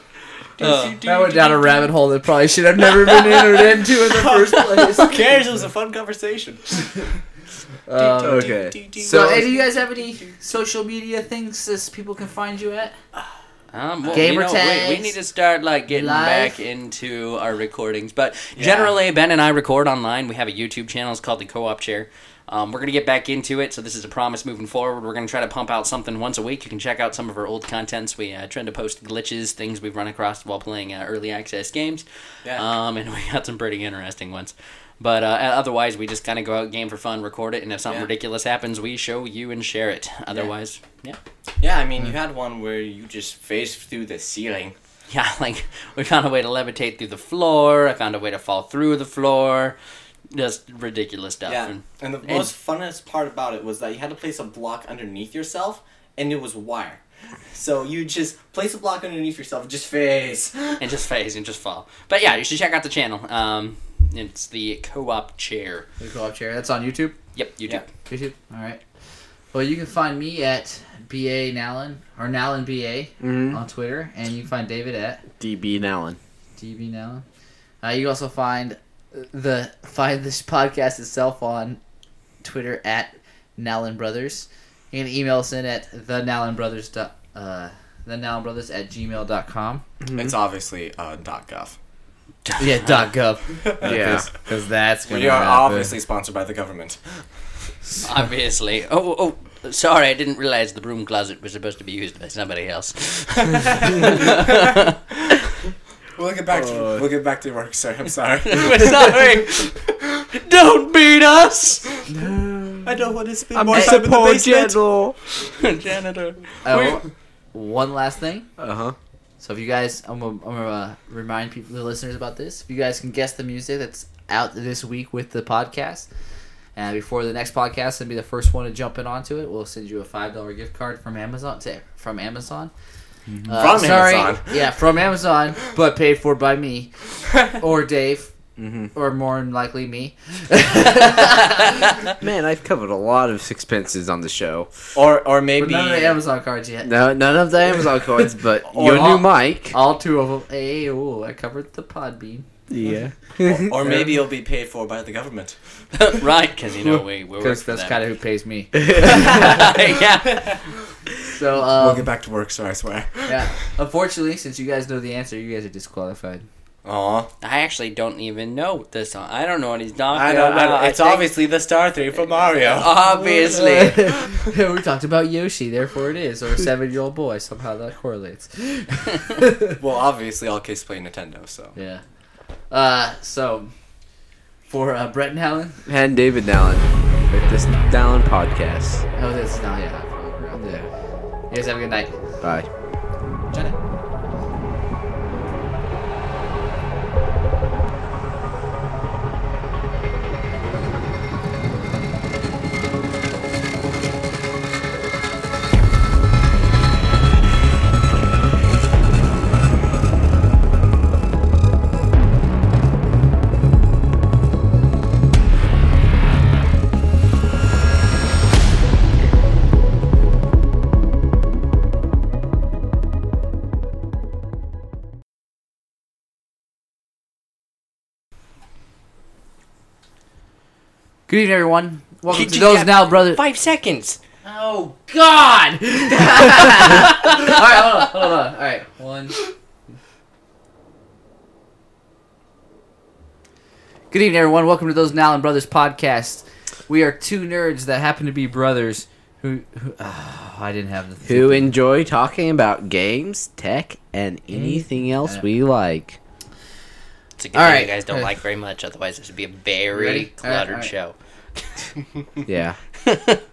Uh, That went down a rabbit hole that probably should have never been entered into in the first place. Who cares? It was a fun conversation. Um, Okay. so, So- do you guys have any social media things that people can find you at? Um, well, Gamer you know, we, we need to start like getting live. back into our recordings. But generally, Ben and I record online. We have a YouTube channel. It's called the Co-op Chair. Um, we're gonna get back into it, so this is a promise moving forward. We're gonna try to pump out something once a week. You can check out some of our old contents. We uh, try to post glitches, things we've run across while playing uh, early access games. Yeah. Um, and we got some pretty interesting ones. But uh, otherwise, we just kind of go out game for fun, record it, and if something Yeah. ridiculous happens, we show you and share it. Otherwise, yeah. Yeah, I mean, you had one where you just phased through the ceiling. Yeah, like we found a way to levitate through the floor. I found a way to fall through the floor. Just ridiculous stuff. Yeah, And and the and- most funnest part about it was that you had to place a block underneath yourself, and it was wire. So you just place a block underneath yourself, just phase. and just phase and just fall. But yeah, you should check out the channel. Um, it's the co-op chair. The co-op chair. That's on YouTube. Yep, YouTube. Yeah. YouTube. All right. Well, you can find me at ba Nallen or Nallen ba Mhm. on Twitter, and you can find David at DB Nallen. db Nallen. Uh, you also find the find this podcast itself on Twitter at Nallen Brothers. You can email us in at the Nallen Brothers dot, uh, the Nallen Brothers at gmail.com. It's obviously uh, .gov. Yeah, dot gov. Yeah. because that's gonna We are happen. obviously sponsored by the government. Obviously. Oh, oh, oh, sorry, I didn't realize the broom closet was supposed to be used by somebody else. We'll get back to Uh, we'll get back to work, sir. I'm sorry. We're sorry. Don't beat us, No. I don't want to spend I'm more just time a in the poor basement. general. janitor. Oh, one last thing. Uh huh. So if you guys, I'm gonna, I'm gonna uh, remind people, the listeners about this. If you guys can guess the music that's out this week with the podcast, and before the next podcast, and be the first one to jump in onto it, we'll send you a five dollar gift card from Amazon. To, from Amazon. Uh, From sorry, Amazon. yeah, from Amazon, but paid for by me or Dave, Mm-hmm. or more than likely me. Man, I've covered a lot of expenses on the show. Or or But maybe none of the Amazon cards yet. No, none of the Amazon cards, but your all- new mic. All two of them. Hey, oh, I covered the Podbean. Yeah. or maybe you'll be paid for by the government. right, because you know we we work Because that's kind of who pays me. yeah. So, um, we'll get back to work, sir. I swear. Yeah. Unfortunately, since you guys know the answer, you guys are disqualified. Aw. I actually don't even know this song. I don't know what he's talking I don't, I don't, it's I think- obviously the Star Three from Mario. obviously. we talked about Yoshi, therefore it is, or a seven-year-old boy. Somehow that correlates. well, obviously, all kids play Nintendo, so. Yeah. Uh, so for uh, Brett and Allen. and David Nallen with this Nallen podcast. Oh, this is now yeah. Yeah. You guys have a good night. Bye. Jenny. Good evening, everyone. Welcome to those now, brothers. Five seconds. Oh God! All right, hold on, hold on. All right, one. Good evening, everyone. Welcome to those Nallen Brothers podcast. We are two nerds that happen to be brothers. Who? who oh, I didn't have the. Who enjoy talking about games, tech, and anything else Uh, we like. It's a good All thing right. you guys don't like very much. Otherwise, this would be a very Ready? All right, cluttered all right. show. Yeah.